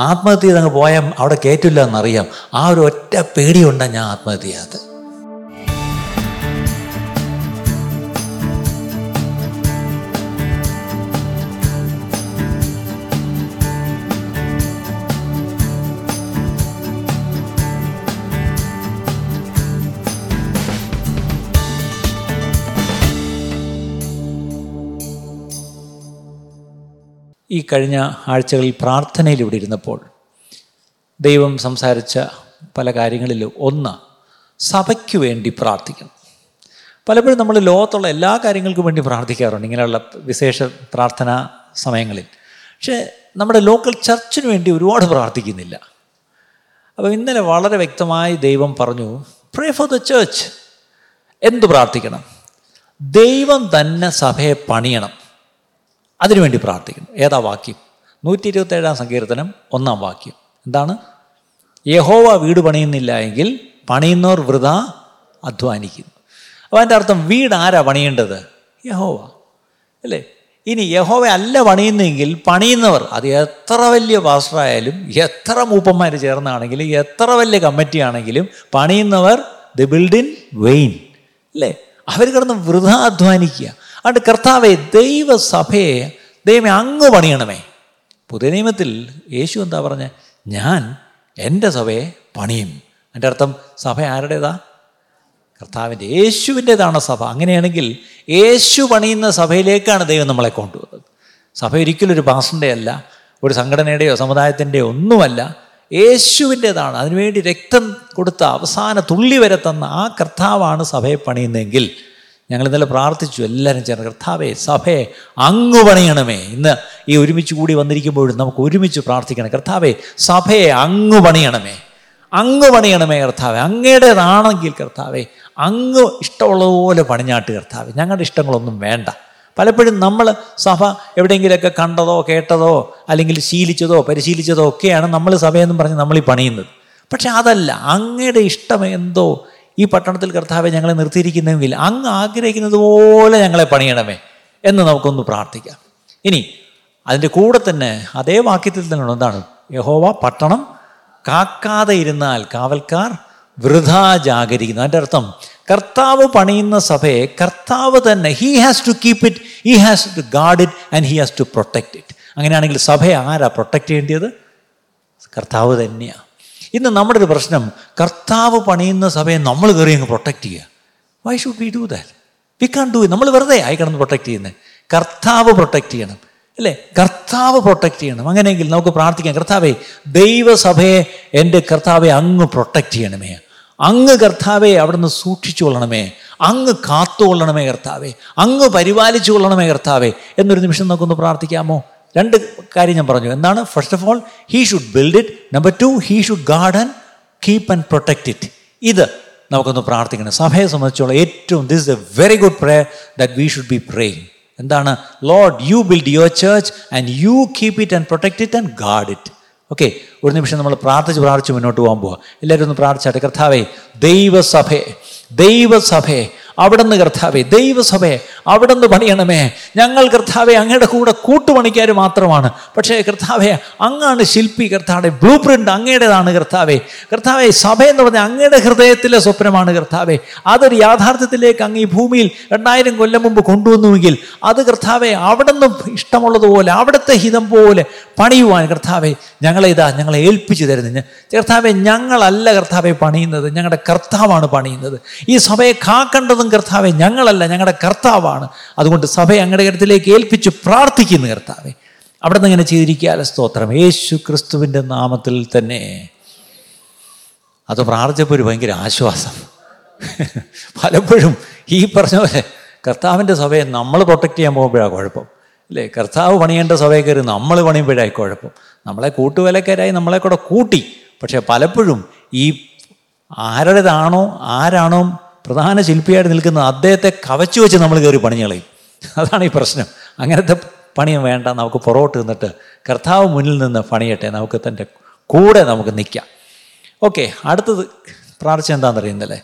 ആത്മഹത്യ ചെയ്തങ്ങ് പോയാൽ അവിടെ കയറ്റില്ല എന്നറിയാം. ആ ഒരു ഒറ്റ പേടിയുണ്ടാണ് ഞാൻ ആത്മഹത്യ ഈ കഴിഞ്ഞ ആഴ്ചകളിൽ പ്രാർത്ഥനയിൽ ഇരുന്നപ്പോൾ ദൈവം സംസാരിച്ച പല കാര്യങ്ങളിൽ ഒന്ന് സഭയ്ക്ക് വേണ്ടി പ്രാർത്ഥിക്കണം. പലപ്പോഴും നമ്മൾ ലോകത്തുള്ള എല്ലാ കാര്യങ്ങൾക്കും വേണ്ടി പ്രാർത്ഥിക്കാറുണ്ട് ഇങ്ങനെയുള്ള വിശേഷ പ്രാർത്ഥനാ സമയങ്ങളിൽ. പക്ഷേ നമ്മുടെ ലോക്കൽ ചർച്ചിന് വേണ്ടി ഒരുപാട് പ്രാർത്ഥിക്കുന്നില്ല. അപ്പോൾ ഇന്നലെ വളരെ വ്യക്തമായി ദൈവം പറഞ്ഞു പ്രേ ഫോർ ദ ചേർച്ച് എന്തു പ്രാർത്ഥിക്കണം? ദൈവം തന്നെ സഭയെ പണിയണം. അതിനുവേണ്ടി പ്രാർത്ഥിക്കുന്നു. ഏതാ വാക്യം? നൂറ്റി ഇരുപത്തേഴാം സങ്കീർത്തനം ഒന്നാം വാക്യം. എന്താണ്? യഹോവ വീട് പണിയുന്നില്ല എങ്കിൽ പണിയുന്നവർ വൃത അധ്വാനിക്കുന്നു. അപ്പോൾ അതിന്റെ അർത്ഥം വീട് ആരാ പണിയേണ്ടത്? യഹോവ. അല്ലേ? ഇനി യഹോവ അല്ല പണിയുന്നെങ്കിൽ പണിയുന്നവർ അത് എത്ര വലിയ പാസ്റ്ററായാലും എത്ര മൂപ്പന്മാർ ചേർന്നാണെങ്കിലും എത്ര വലിയ കമ്മിറ്റി ആണെങ്കിലും പണിയുന്നവർ ദി ഇൻ വെയിൻ. അല്ലേ? അവർ കിടന്ന് വൃഥ അധ്വാനിക്കുക. അതുകൊണ്ട് കർത്താവെ ദൈവസഭയെ ദൈവമേ അങ്ങ് പണിയണമേ. പുതിയ നിയമത്തിൽ യേശു എന്താ പറഞ്ഞ? ഞാൻ എന്റെ സഭയെ പണിയും. എന്റെ അർത്ഥം സഭ ആരുടേതാ? കർത്താവിന്റെ യേശുവിന്റെതാണ് സഭ. അങ്ങനെയാണെങ്കിൽ യേശു പണിയുന്ന സഭയിലേക്കാണ് ദൈവം നമ്മളെ കൊണ്ടുവന്നത്. സഭ ഒരിക്കലും ഒരു പാസിന്റെ അല്ല ഒരു സംഘടനയുടെയോ സമുദായത്തിന്റെയോ ഒന്നുമല്ല. യേശുവിന്റെതാണ് അതിനുവേണ്ടി രക്തം കൊടുത്ത അവസാന തുള്ളി വരെ തന്ന ആ കർത്താവാണ് സഭയെ പണിയുന്നതെങ്കിൽ ഞങ്ങൾ ഇന്നലെ പ്രാർത്ഥിച്ചു എല്ലാവരും ചേർന്ന് കർത്താവേ സഭയെ അങ്ങ് പണിയണമേ. ഇന്ന് ഈ ഒരുമിച്ച് കൂടി വന്നിരിക്കുമ്പോഴും നമുക്ക് ഒരുമിച്ച് പ്രാർത്ഥിക്കണം. കർത്താവേ സഭയെ അങ്ങ് പണിയണമേ. അങ്ങ് പണിയണമേ കർത്താവെ. അങ്ങയുടേതാണെങ്കിൽ കർത്താവെ അങ്ങ് ഇഷ്ടമുള്ളതുപോലെ പണിഞ്ഞാട്ട് കർത്താവെ. ഞങ്ങളുടെ ഇഷ്ടങ്ങളൊന്നും വേണ്ട. പലപ്പോഴും നമ്മൾ സഭ എവിടെയെങ്കിലുമൊക്കെ കണ്ടതോ കേട്ടതോ അല്ലെങ്കിൽ ശീലിച്ചതോ പരിശീലിച്ചതോ ഒക്കെയാണ് നമ്മൾ സഭയെന്നും പറഞ്ഞ് നമ്മൾ ഈ പണിയുന്നത്. പക്ഷെ അതല്ല അങ്ങയുടെ ഇഷ്ടം എന്തോ ഈ പട്ടണത്തിൽ കർത്താവെ ഞങ്ങളെ നിർത്തിയിരിക്കുന്നെങ്കിൽ അങ്ങ് ആഗ്രഹിക്കുന്നത് പോലെ ഞങ്ങളെ പണിയണമേ എന്ന് നമുക്കൊന്ന് പ്രാർത്ഥിക്കാം. ഇനി അതിന്റെ കൂടെ തന്നെ അതേ വാക്യത്തിൽ തന്നെ എന്താണ്? യഹോവ പട്ടണം കാക്കാതെ ഇരുന്നാൽ കാവൽക്കാർ വൃഥാ ജാഗരിക്കുന്നു. അതിന്റെ അർത്ഥം കർത്താവ് പണിയുന്ന സഭയെ കർത്താവ് തന്നെ he has to keep it he has to guard it and he has to protect it അങ്ങനെയാണെങ്കിൽ സഭയെ ആരാ പ്രൊട്ടക്റ്റ് ചെയ്യേണ്ടത്? കർത്താവ് തന്നെയാണ് ഇന്ന് നമ്മുടെ ഒരു പ്രശ്നം കർത്താവ് പണിയുന്ന സഭയെ നമ്മൾ കയറി അങ്ങ് പ്രൊട്ടക്റ്റ് ചെയ്യുക. Why should we do that we can do നമ്മൾ വെറുതെ ആയി കിടന്ന് പ്രൊട്ടക്റ്റ് ചെയ്യുന്നത് കർത്താവ് പ്രൊട്ടക്റ്റ് ചെയ്യണം. അല്ലേ? കർത്താവ് പ്രൊട്ടക്റ്റ് ചെയ്യണം. അങ്ങനെയെങ്കിൽ നമുക്ക് പ്രാർത്ഥിക്കാം. കർത്താവെ ദൈവസഭയെ എന്റെ കർത്താവെ അങ്ങ് പ്രൊട്ടക്റ്റ് ചെയ്യണമേ. അങ്ങ് കർത്താവെ അവിടുന്ന് സൂക്ഷിച്ചു കൊള്ളണമേ. അങ്ങ് കാത്തുകൊള്ളണമേ കർത്താവേ. അങ്ങ് പരിപാലിച്ചു കൊള്ളണമേ കർത്താവെ. എന്നൊരു നിമിഷം നമുക്കൊന്ന് പ്രാർത്ഥിക്കാമോ? രണ്ട് കാര്യം ഞാൻ പറഞ്ഞു. എന്താണ്? First of all he should build it number two he should garden keep and protect it ഇത് നമുക്കൊന്ന് പ്രാർത്ഥിക്കണം. സഭയെ സംബന്ധിച്ചോളം ഏറ്റവും this a very good prayer that we should be praying എന്താണ്? Lord you build your church and you keep it and protect it and guard it okay ഒരു നിമിഷം നമ്മൾ പ്രാർത്ഥിച്ച് പ്രാർത്ഥിച്ച് മുന്നോട്ട് പോകാൻ പോവാം. എല്ലാവരും ഒന്ന് പ്രാർത്ഥിച്ചാട്ടെ. കർത്താവേ ദൈവസഭയെ ദൈവസഭയെ അവിടുന്ന് കർത്താവേ ദൈവസഭയെ അവിടുന്ന് പണിയണമേ. ഞങ്ങൾ കർത്താവെ അങ്ങയുടെ കൂടെ കൂട്ടുപണിക്കാർ മാത്രമാണ്. പക്ഷേ കർത്താവെ അങ്ങാണ് ശില്പി കർത്താവെ ബ്ലൂ പ്രിന്റ് അങ്ങയുടേതാണ് കർത്താവെ. കർത്താവെ സഭ എന്ന് പറഞ്ഞാൽ അങ്ങയുടെ ഹൃദയത്തിലെ സ്വപ്നമാണ് കർത്താവെ. അതൊരു യാഥാർത്ഥ്യത്തിലേക്ക് അങ്ങ് ഈ ഭൂമിയിൽ രണ്ടായിരം കൊല്ലം മുമ്പ് കൊണ്ടുവന്നുവെങ്കിൽ അത് കർത്താവെ അവിടുന്ന് ഇഷ്ടമുള്ളതുപോലെ അവിടുത്തെ ഹിതം പോലെ പണിയുവാൻ കർത്താവെ ഞങ്ങളെ ഇതാ ഞങ്ങളെ ഏൽപ്പിച്ചു തരുന്നു. കർത്താവെ ഞങ്ങളല്ല കർത്താവെ പണിയുന്നത് ഞങ്ങളുടെ കർത്താവാണ് പണിയുന്നത്. ഈ സഭയെ കാക്കേണ്ടതും കർത്താവെ ഞങ്ങളല്ല ഞങ്ങളുടെ കർത്താവാണ്. അതുകൊണ്ട് സഭയെ അങ്ങയുടെ കരുത്തിലേക്ക് ഏൽപ്പിച്ച് പ്രാർത്ഥിക്കുന്നു കർത്താവെ. അവിടെ നിന്ന് ഇങ്ങനെ ചെയ്തിരിക്കാല സ്തോത്രം. യേശു ക്രിസ്തുവിന്റെ നാമത്തിൽ തന്നെ. അത് പ്രാർത്ഥിച്ചപ്പോൾ ഒരു ഭയങ്കര ആശ്വാസം. പലപ്പോഴും ഈ പറഞ്ഞ പോലെ കർത്താവിന്റെ സഭയെ നമ്മൾ പ്രൊട്ടക്റ്റ് ചെയ്യാൻ പോകുമ്പോഴാണ് കുഴപ്പം. അല്ലേ? കർത്താവ് പണിയേണ്ട സഭയെ കയറി നമ്മൾ പണിയുമ്പോഴായി കുഴപ്പം. നമ്മളെ കൂട്ടുവേലക്കാരായി നമ്മളെ കൂടെ കൂട്ടി. പക്ഷേ പലപ്പോഴും ഈ ആരുടേതാണോ ആരാണോ പ്രധാന ശില്പിയായിട്ട് നിൽക്കുന്ന അദ്ദേഹത്തെ കവച്ചു വെച്ച് നമ്മൾ കയറി പണിഞ്ഞളയും അതാണ് ഈ പ്രശ്നം. അങ്ങനത്തെ പണിയും വേണ്ട നമുക്ക് പുറകോട്ട് നിന്നിട്ട് കർത്താവ് മുന്നിൽ നിന്ന് പണിയട്ടെ നമുക്ക് തന്റെ കൂടെ നമുക്ക് നിൽക്കാം. ഓക്കെ അടുത്തത് പ്രാർത്ഥന എന്താണെന്നറിയാം ഇന്നലെ.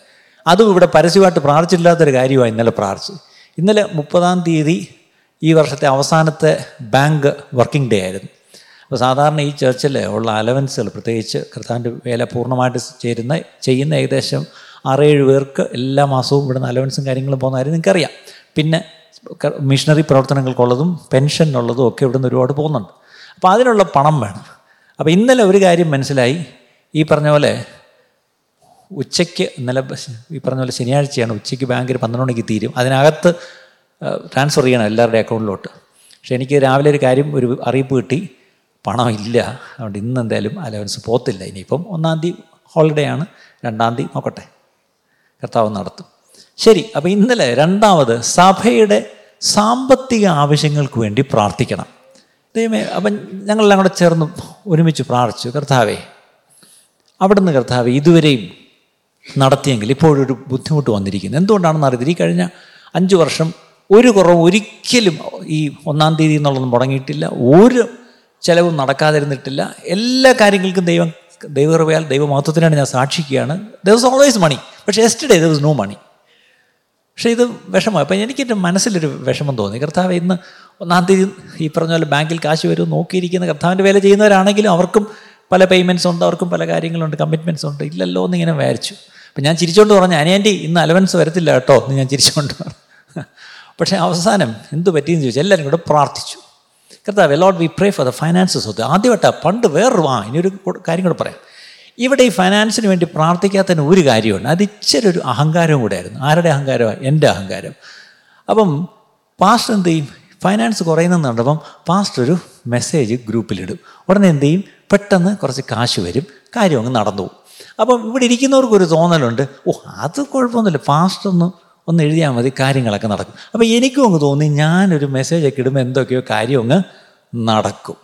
അതും ഇവിടെ പരസ്യമായിട്ട് പ്രാർത്ഥിച്ചില്ലാത്തൊരു കാര്യമാണ് ഇന്നലെ പ്രാർത്ഥിച്ചു ഇന്നലെ മുപ്പതാം തീയതി ഈ വർഷത്തെ അവസാനത്തെ ബാങ്ക് വർക്കിംഗ് ഡേ ആയിരുന്നു. അപ്പോൾ സാധാരണ ഈ ചർച്ചിൽ ഉള്ള അലവൻസുകൾ പ്രത്യേകിച്ച് കർത്താവിന്റെ വേല പൂർണമായിട്ട് ചേരുന്ന ചെയ്യുന്ന ഏകദേശം ആറേഴ് പേർക്ക് എല്ലാ മാസവും ഇവിടുന്ന് അലവൻസും കാര്യങ്ങളും പോകുന്ന കാര്യം നിങ്ങൾക്കറിയാം. പിന്നെ മിഷണറി പ്രവർത്തനങ്ങൾക്കുള്ളതും പെൻഷനുള്ളതും ഒക്കെ ഇവിടുന്ന് ഒരുപാട് പോകുന്നുണ്ട്. അപ്പോൾ അതിനുള്ള പണം വേണം. അപ്പോൾ ഇന്നലെ ഒരു കാര്യം മനസ്സിലായി. ഈ പറഞ്ഞ പോലെ ഉച്ചയ്ക്ക് ഇന്നലെ ഈ പറഞ്ഞ പോലെ ശനിയാഴ്ചയാണ് ഉച്ചയ്ക്ക് ബാങ്കിൽ പന്ത്രണ്ട് മണിക്ക് തീരും. അതിനകത്ത് ട്രാൻസ്ഫർ ചെയ്യണം എല്ലാവരുടെ അക്കൗണ്ടിലോട്ട് പക്ഷേ എനിക്ക് രാവിലെ ഒരു കാര്യം ഒരു അറിയിപ്പ് കിട്ടി. പണമില്ല അതുകൊണ്ട് ഇന്ന് എന്തായാലും അലവൻസ് പോത്തില്ല. ഇനിയിപ്പം ഒന്നാം തീയതി ഹോളിഡേ ആണ്. രണ്ടാം തീയതി നോക്കട്ടെ. കർത്താവ് നടത്തും. ശരി അപ്പോൾ ഇന്നലെ രണ്ടാമത് സഭയുടെ സാമ്പത്തിക ആവശ്യങ്ങൾക്ക് വേണ്ടി പ്രാർത്ഥിക്കണം. ദൈവമേ അപ്പം ഞങ്ങളെല്ലാം കൂടെ ചേർന്ന് ഒരുമിച്ച് പ്രാർത്ഥിച്ചു. കർത്താവേ അവിടുന്ന് കർത്താവ് ഇതുവരെയും നടത്തിയെങ്കിൽ ഇപ്പോഴൊരു ബുദ്ധിമുട്ട് വന്നിരിക്കുന്നു. എന്തുകൊണ്ടാണെന്ന് അറിയത്തില്ല. ഈ കഴിഞ്ഞ അഞ്ച് വർഷം ഒരു കുറവ് ഒരിക്കലും ഈ ഒന്നാം തീയതി എന്നുള്ളതൊന്നും മുടങ്ങിയിട്ടില്ല. ഒരു ചിലവും നടക്കാതിരുന്നിട്ടില്ല. എല്ലാ കാര്യങ്ങൾക്കും ദൈവം ദൈവകൃപയാൽ ദൈവമഹത്വത്തിനാണ് ഞാൻ സാക്ഷിക്കുകയാണ്. ദർ വാസ് ഓൾവേസ് മണി പക്ഷേ yesterday there was no money പക്ഷേ ഇത് വിഷമം. അപ്പം എനിക്കെന്റെ മനസ്സിലൊരു വിഷമം തോന്നി. കർത്താവ് ഇന്ന് ഒന്നാം തീയതി ഈ പറഞ്ഞ പോലെ ബാങ്കിൽ കാശ് വരും നോക്കിയിരിക്കുന്ന കർത്താവിന്റെ വേല ചെയ്യുന്നവരാണെങ്കിലും അവർക്കും പല പേയ്മെന്റ്സ് ഉണ്ട് അവർക്കും പല കാര്യങ്ങളുണ്ട് കമ്മിറ്റ്മെന്റ്സ് ഉണ്ട്. ഇല്ലല്ലോ എന്ന് ഇങ്ങനെ വിചാരിച്ചു. അപ്പം ഞാൻ ചിരിച്ചുകൊണ്ട് പറഞ്ഞു അനിയന്റെ ഇന്ന് അലവൻസ് വരത്തില്ല കേട്ടോ എന്ന് ഞാൻ ചിരിച്ചുകൊണ്ട് പറഞ്ഞു. പക്ഷേ അവസാനം എന്ത് പറ്റിയെന്ന് ചോദിച്ചാൽ എല്ലാവരും കൂടെ പ്രാർത്ഥിച്ചു. കർത്താവ് Lord we pray for the finances of ആദ്യമായിട്ടാണ് പണ്ട് വേറൊരു വാ ഇനിയൊരു കാര്യം കൂടെ പറയാം. ഇവിടെ ഈ ഫൈനാൻസിന് വേണ്ടി പ്രാർത്ഥിക്കാത്തതിന് ഒരു കാര്യമുണ്ട്. അത് ഇച്ചിരി ഒരു അഹങ്കാരവും കൂടെ ആയിരുന്നു ആരുടെ അഹങ്കാരമാണ് എന്റെ അഹങ്കാരം. അപ്പം പാസ്റ്റർ എന്ത് ചെയ്യും? ഫൈനാൻസ് കണ്ടപ്പം പാസ്റ്റർ ഒരു മെസ്സേജ് ഗ്രൂപ്പിലിടും. ഉടനെ എന്ത് ചെയ്യും? പെട്ടെന്ന് കുറച്ച് കാശ് വരും. കാര്യം അങ്ങ് നടന്നു പോകും. അപ്പം ഇവിടെ ഇരിക്കുന്നവർക്കൊരു തോന്നലുണ്ട്. ഓ അത് കുഴപ്പമൊന്നുമില്ല. പാസ്റ്റർ ഒന്ന് ഒന്ന് എഴുതിയാൽ മതി കാര്യങ്ങളൊക്കെ നടക്കും. അപ്പോൾ എനിക്കും അങ്ങ് തോന്നി ഞാനൊരു മെസ്സേജൊക്കെ ഇടുമ്പോൾ എന്തൊക്കെയോ കാര്യം അങ്ങ് നടക്കും.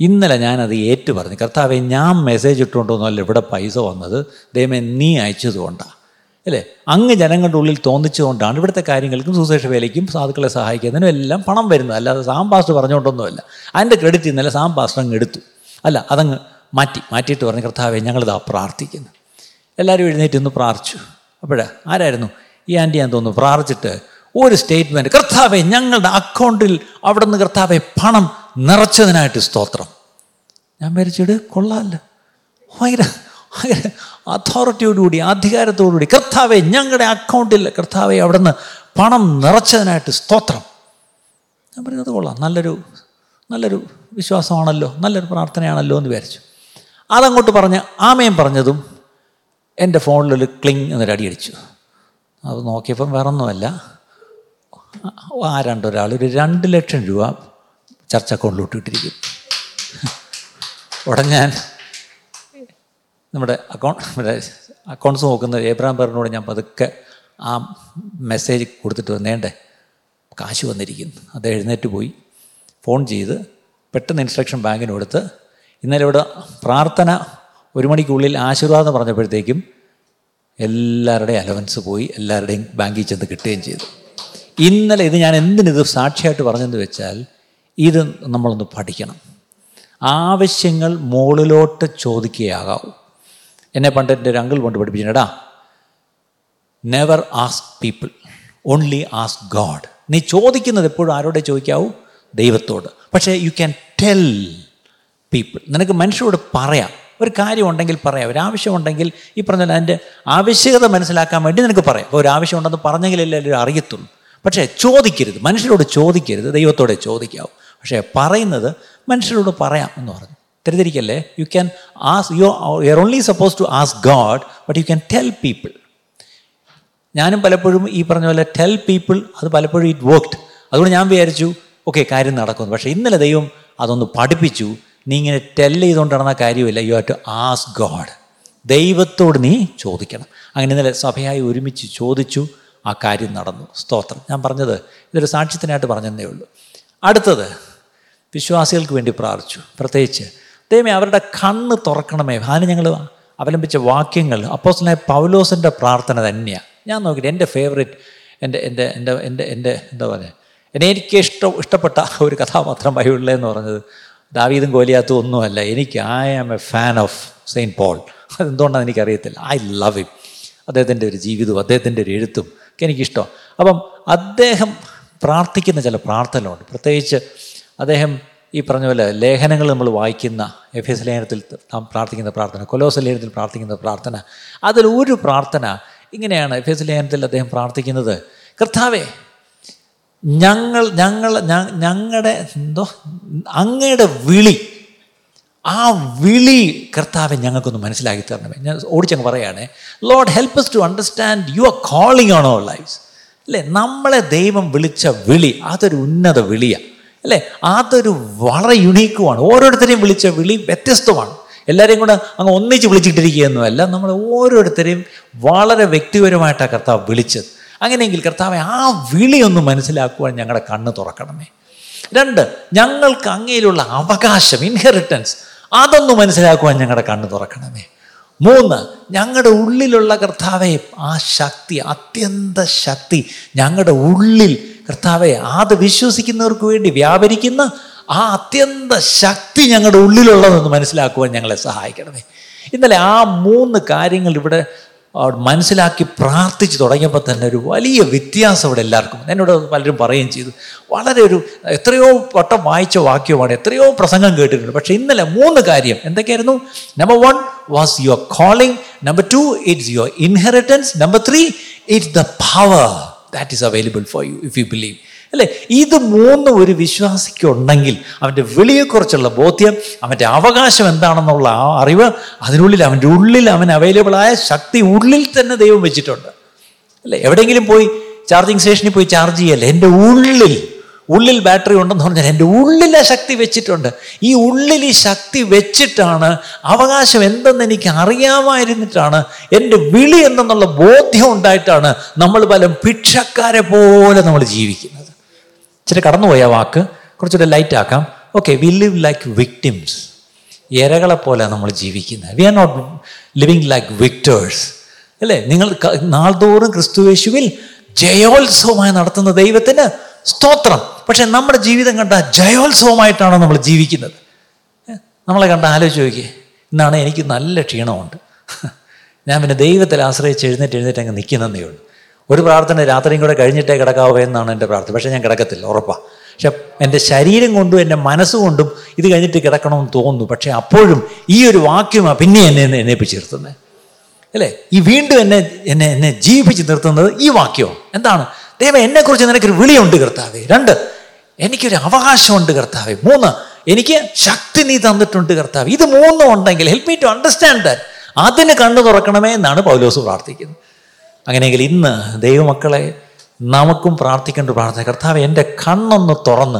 ഇന്നലെ ഞാനത് ഏറ്റു പറഞ്ഞു കർത്താവെ ഞാൻ മെസ്സേജ് ഇട്ടുകൊണ്ടൊന്നുമല്ല ഇവിടെ പൈസ വന്നത്. ദൈവമേ നീ അയച്ചതുകൊണ്ടാണ് അല്ലേ? അങ്ങ് ജനങ്ങളുടെ ഉള്ളിൽ തോന്നിച്ചുകൊണ്ടാണ് ഇവിടുത്തെ കാര്യങ്ങൾക്കും സുശേഷ വേലയ്ക്കും സാധുക്കളെ സഹായിക്കുന്നതിനും എല്ലാം പണം വരുന്നത്. അല്ലാതെ സാം പറഞ്ഞുകൊണ്ടൊന്നുമല്ല. അതിന്റെ ക്രെഡിറ്റ് ഇന്നലെ സാം പാസ്റ്റർ അങ്ങ് എടുത്തു. അല്ല അതങ്ങ് മാറ്റി. മാറ്റിയിട്ട് പറഞ്ഞു കർത്താവെ ഞങ്ങളിതാ പ്രാർത്ഥിക്കുന്നു. എല്ലാവരും എഴുന്നേറ്റ് ഇന്ന് പ്രാർത്ഥിച്ചു. അപ്പോഴേ? ആരായിരുന്നു? ഈ ആന്റി ഞാൻ തോന്നുന്നു പ്രാർത്ഥിച്ചിട്ട് ഒരു സ്റ്റേറ്റ്മെന്റ് കർത്താവെ ഞങ്ങളുടെ അക്കൗണ്ടിൽ അവിടെ നിന്ന് കർത്താവെ പണം നിറച്ചതിനായിട്ട് സ്തോത്രം. ഞാൻ മരിച്ചിട് കൊള്ളാമല്ലോ ഭയങ്കര ഭയങ്കര അതോറിറ്റിയോടുകൂടി അധികാരത്തോടുകൂടി കർത്താവെ ഞങ്ങളുടെ അക്കൗണ്ടിൽ കർത്താവെ അവിടെ നിന്ന് പണം നിറച്ചതിനായിട്ട് സ്തോത്രം. ഞാൻ പറയുന്നത് കൊള്ളാം. നല്ലൊരു നല്ലൊരു വിശ്വാസമാണല്ലോ നല്ലൊരു പ്രാർത്ഥനയാണല്ലോ എന്ന് വിചാരിച്ചു. അതങ്ങോട്ട് പറഞ്ഞ് ആമയം പറഞ്ഞതും എന്റെ ഫോണിലൊരു ക്ലിങ് എന്നൊരു അടി അടിച്ചു. അത് നോക്കിയപ്പം വേറെ ഒന്നുമല്ല ആ രണ്ടൊരാൾ ഒരു രണ്ട് ലക്ഷം രൂപ ചർച്ച അക്കൗണ്ടിലോട്ട് ഇട്ടിരിക്കും ഉടൻ ഞാൻ നമ്മുടെ അക്കൗണ്ട് നമ്മുടെ അക്കൗണ്ട്സ് നോക്കുന്ന ഏബ്രാം പേറിനോട് ഞാൻ പതുക്കെ ആ മെസ്സേജ് കൊടുത്തിട്ട് വന്നേണ്ടേ കാശ് വന്നിരിക്കുന്നു. അത് എഴുന്നേറ്റ് പോയി. ഫോൺ ചെയ്ത് പെട്ടെന്ന് ഇൻസ്ട്രക്ഷൻ ബാങ്കിന് കൊടുത്ത് ഇന്നലെ ഇവിടെ പ്രാർത്ഥന ഒരു മണിക്കുള്ളിൽ ആശീർവാദം പറഞ്ഞപ്പോഴത്തേക്കും എല്ലാവരുടെയും അലവൻസ് പോയി എല്ലാവരുടെയും ബാങ്കിൽ ചെന്ന് കിട്ടുകയും ചെയ്തു. ഇന്നലെ ഇത് ഞാൻ എന്തിനിത് സാക്ഷിയായിട്ട് പറഞ്ഞെന്ന് വെച്ചാൽ ഇത് നമ്മളൊന്ന് പഠിക്കണം. ആവശ്യങ്ങൾ മുകളിലോട്ട് ചോദിക്കുകയാകാവൂ എന്നെ പണ്ട് എന്റെ ഒരു അങ്കിൾ കൊണ്ട് പഠിപ്പിച്ചിട്ടാ never ask people only ask God നീ ചോദിക്കുന്നത് എപ്പോഴും ആരോടെ ചോദിക്കാവൂ? ദൈവത്തോട്. പക്ഷേ യു ക്യാൻ ടെൽ പീപ്പിൾ നിനക്ക് മനുഷ്യരോട് പറയാം. ഒരു കാര്യമുണ്ടെങ്കിൽ പറയാം. ഒരു ആവശ്യമുണ്ടെങ്കിൽ ഈ പറഞ്ഞ അതിന്റെ ആവശ്യകത മനസ്സിലാക്കാൻ വേണ്ടി നിനക്ക് പറയാം. അപ്പോൾ ഒരു ആവശ്യമുണ്ടെന്ന് പറഞ്ഞെങ്കിലല്ലേ എല്ലാവരും അറിയത്തുള്ളൂ. പക്ഷേ ചോദിക്കരുത്. മനുഷ്യരോട് ചോദിക്കരുത്. ദൈവത്തോടെ ചോദിക്കാവും. പക്ഷേ പറയുന്നത് മനുഷ്യരോട് പറയാം എന്ന് പറഞ്ഞു. തെറ്റിദ്ധരിക്കല്ലേ? You can ask you you are only suppose to ask God but you can tell people ഞാനും പലപ്പോഴും ഈ പറഞ്ഞ പോലെ ടെൽ പീപ്പിൾ അത് പലപ്പോഴും ഇറ്റ് വർക്ക്ഡ് അതുകൊണ്ട് ഞാൻ വിചാരിച്ചു ഓക്കെ കാര്യം നടക്കുന്നു. പക്ഷേ ഇന്നലെ ദൈവം അതൊന്ന് പഠിപ്പിച്ചു. നീ ഇങ്ങനെ ടെൽ ചെയ്തുകൊണ്ട് നടന്ന കാര്യമില്ല. You have to ask God ദൈവത്തോട് നീ ചോദിക്കണം. അങ്ങനെ ഇന്നലെ സഭയായി ഒരുമിച്ച് ചോദിച്ചു. ആ കാര്യം നടന്നു. സ്തോത്രം. ഞാൻ പറഞ്ഞത് ഇതൊരു സാക്ഷ്യത്തിനായിട്ട് പറഞ്ഞതേ ഉള്ളൂ. അടുത്തത് വിശ്വാസികൾക്ക് വേണ്ടി പ്രാർത്ഥിച്ചു. പ്രത്യേകിച്ച് ദൈവമേ അവരുടെ കണ്ണ് തുറക്കണമേ. അതിന് ഞങ്ങൾ അവലംബിച്ച വാക്യങ്ങൾ അപ്പോസ്റ്റലായ പൗലോസിന്റെ പ്രാർത്ഥന തന്നെയാണ് ഞാൻ നോക്കിയിട്ട് എന്റെ ഫേവറേറ്റ് എന്റെ എന്റെ എന്റെ എന്റെ എന്റെ എന്താ പറയുക എന്നെ എനിക്ക് ഇഷ്ടം ഇഷ്ടപ്പെട്ട ഒരു കഥാപാത്രം ബൈബിളിലെന്ന് പറഞ്ഞത് ദാവീദും കോലിയാത്തും ഒന്നുമല്ല. എനിക്ക് I am a fan of Saint Paul അതെന്തുകൊണ്ടാണെന്ന് എനിക്കറിയത്തില്ല? ഐ ലവ് ഹിം അദ്ദേഹത്തിന്റെ ഒരു ജീവിതവും അദ്ദേഹത്തിന്റെ ഒരു എഴുത്തും ഒക്കെ എനിക്കിഷ്ടം. അപ്പം അദ്ദേഹം പ്രാർത്ഥിക്കുന്ന ചില പ്രാർത്ഥനകളുണ്ട്. പ്രത്യേകിച്ച് അദ്ദേഹം ഈ പറഞ്ഞ പോലെ ലേഖനങ്ങൾ നമ്മൾ വായിക്കുന്ന എഫ് എസ് ലേഖനത്തിൽ നാം പ്രാർത്ഥിക്കുന്ന പ്രാർത്ഥന കൊലോസ ലേഖനത്തിൽ പ്രാർത്ഥിക്കുന്ന പ്രാർത്ഥന. അതിൽ ഒരു പ്രാർത്ഥന ഇങ്ങനെയാണ് എഫ് എസ് ലേഖനത്തിൽ അദ്ദേഹം പ്രാർത്ഥിക്കുന്നത്. കർത്താവേ ഞങ്ങൾ ഞങ്ങൾ ഞങ്ങളുടെ എന്തോ അങ്ങയുടെ വിളി ആ വിളി കർത്താവെ ഞങ്ങൾക്കൊന്ന് മനസ്സിലാക്കി തരണമേ. ഞാൻ ഓടിച്ചങ്ങ് പറയുകയാണ് Lord help to understand you are calling on our lifes അല്ലേ? നമ്മളെ ദൈവം വിളിച്ച വിളി അതൊരു ഉന്നത വിളിയാണ് അല്ലേ? അതൊരു വളരെ യുണീക്കുമാണ് ഓരോരുത്തരെയും വിളിച്ച വിളി വ്യത്യസ്തമാണ്. എല്ലാവരെയും കൂടെ അങ്ങ് ഒന്നിച്ച് വിളിച്ചിട്ടിരിക്കുകയൊന്നുമല്ല. നമ്മൾ ഓരോരുത്തരെയും വളരെ വ്യക്തിപരമായിട്ടാണ് കർത്താവ് വിളിച്ചത്. അങ്ങനെയെങ്കിൽ കർത്താവെ ആ വിളിയൊന്ന് മനസ്സിലാക്കുവാൻ ഞങ്ങളുടെ കണ്ണ് തുറക്കണമേ. രണ്ട് ഞങ്ങൾക്ക് അങ്ങയിലുള്ള അവകാശം ഇൻഹെറിറ്റൻസ് അതൊന്ന് മനസ്സിലാക്കുവാൻ ഞങ്ങളുടെ കണ്ണ് തുറക്കണമേ. മൂന്ന് ഞങ്ങളുടെ ഉള്ളിലുള്ള കർത്താവെ ആ ശക്തി അത്യന്ത ശക്തി ഞങ്ങളുടെ ഉള്ളിൽ കർത്താവെ അത് വിശ്വസിക്കുന്നവർക്ക് വേണ്ടി വ്യാപരിക്കുന്ന ആ അത്യന്ത ശക്തി ഞങ്ങളുടെ ഉള്ളിലുള്ളതെന്ന് മനസ്സിലാക്കുവാൻ ഞങ്ങളെ സഹായിക്കണമേ. ഇന്നലെ ആ മൂന്ന് കാര്യങ്ങൾ ഇവിടെ മനസ്സിലാക്കി പ്രാർത്ഥിച്ച് തുടങ്ങിയപ്പോൾ തന്നെ ഒരു വലിയ വ്യത്യാസം ഇവിടെ എല്ലാവർക്കും. എന്നോട് പലരും പറയുകയും ചെയ്തു. വളരെ ഒരു എത്രയോ വട്ടം വായിച്ച വാക്യമാണ് എത്രയോ പ്രസംഗം കേട്ടിട്ടുണ്ട്. പക്ഷേ ഇന്നലെ മൂന്ന് കാര്യം. എന്തൊക്കെയായിരുന്നു? Number one was your calling number two it's your inheritance number three it's the power that is available for you if you believe അല്ലേ? ഇത് മൂന്ന് ഒരു വിശ്വാസിക്കുണ്ടെങ്കിൽ അവന്റെ വിളിയെക്കുറിച്ചുള്ള ബോധ്യം അവന്റെ അവകാശം എന്താണെന്നുള്ള ആ അറിവ് അതിനുള്ളിൽ അവന്റെ ഉള്ളിൽ അവൻ അവൈലബിളായ ശക്തി ഉള്ളിൽ തന്നെ ദൈവം വെച്ചിട്ടുണ്ട്. അല്ലേ? എവിടെയെങ്കിലും പോയി ചാർജിങ് സ്റ്റേഷനിൽ പോയി ചാർജ് ചെയ്യല്ലേ? എന്റെ ഉള്ളിൽ ഉള്ളിൽ ബാറ്ററി ഉണ്ടെന്ന് പറഞ്ഞാൽ എന്റെ ഉള്ളിലെ ശക്തി വെച്ചിട്ടുണ്ട്. ഈ ഉള്ളിൽ ഈ ശക്തി വെച്ചിട്ടാണ് അവകാശം എന്തെന്ന് എനിക്ക് അറിയാമായിരുന്നിട്ടാണ് എന്റെ വിളി എന്തെന്നുള്ള ബോധ്യം ഉണ്ടായിട്ടാണ് നമ്മൾ പലം ഭിക്ഷക്കാരെ പോലെ നമ്മൾ ജീവിക്കുന്നത്. ഇച്ചിരി കടന്നുപോയ വാക്ക്. കുറച്ചുകൂടെ ലൈറ്റ് ആക്കാം. Okay we live like victims ഇരകളെ പോലെ നമ്മൾ ജീവിക്കുന്നത്. We are not living like victors അല്ലേ? നിങ്ങൾ നാൾതോറും ക്രിസ്തുവേശുവിൽ ജയോത്സവമായി നടത്തുന്ന ദൈവത്തിന് സ്തോത്രം. പക്ഷെ നമ്മുടെ ജീവിതം കണ്ട ജയോത്സവമായിട്ടാണ് നമ്മൾ ജീവിക്കുന്നത്. നമ്മളെ കണ്ട ആലോചിച്ച് നോക്കിയേ. ഇന്നാണ് എനിക്ക് നല്ല ക്ഷീണമുണ്ട്. ഞാൻ പിന്നെ ദൈവത്തിൽ ആശ്രയിച്ച് എഴുന്നേറ്റ് എഴുന്നേറ്റ് അങ്ങ് നിൽക്കുന്നതേ ഉള്ളൂ. ഒരു പ്രാർത്ഥന രാത്രിയും കൂടെ കഴിഞ്ഞിട്ടേ കിടക്കാവൂ എന്നാണ് എന്റെ പ്രാർത്ഥന. പക്ഷേ ഞാൻ കിടക്കത്തില്ല ഉറപ്പാണ് പക്ഷെ എന്റെ ശരീരം കൊണ്ടും എന്റെ മനസ്സുകൊണ്ടും ഇത് കഴിഞ്ഞിട്ട് കിടക്കണമെന്ന് തോന്നുന്നു. പക്ഷേ അപ്പോഴും ഈ ഒരു വാക്യം പിന്നെ എന്നെ എന്നെപ്പിച്ച് നിർത്തുന്നത് അല്ലേ? ഈ വീണ്ടും എന്നെ എന്നെ എന്നെ ജീവിപ്പിച്ച് നിർത്തുന്നത് ഈ വാക്യവും. എന്താണ്? ദൈവം എന്നെക്കുറിച്ച് നിനക്കൊരു വിളിയുണ്ട് കർത്താവേ. രണ്ട് എനിക്കൊരു അവകാശമുണ്ട് കർത്താവേ. മൂന്ന് എനിക്ക് ശക്തി നീ തന്നിട്ടുണ്ട് കർത്താവ്. ഇത് മൂന്നും ഉണ്ടെങ്കിൽ help me to understand that അതിന് കണ്ണു തുറക്കണമേ എന്നാണ് പൗലോസ് പ്രാർത്ഥിക്കുന്നത്. അങ്ങനെയെങ്കിൽ ഇന്ന് ദൈവമക്കളെ നമുക്കും പ്രാർത്ഥിക്കേണ്ട പ്രാർത്ഥന. കർത്താവ് എന്റെ കണ്ണൊന്ന് തുറന്ന്.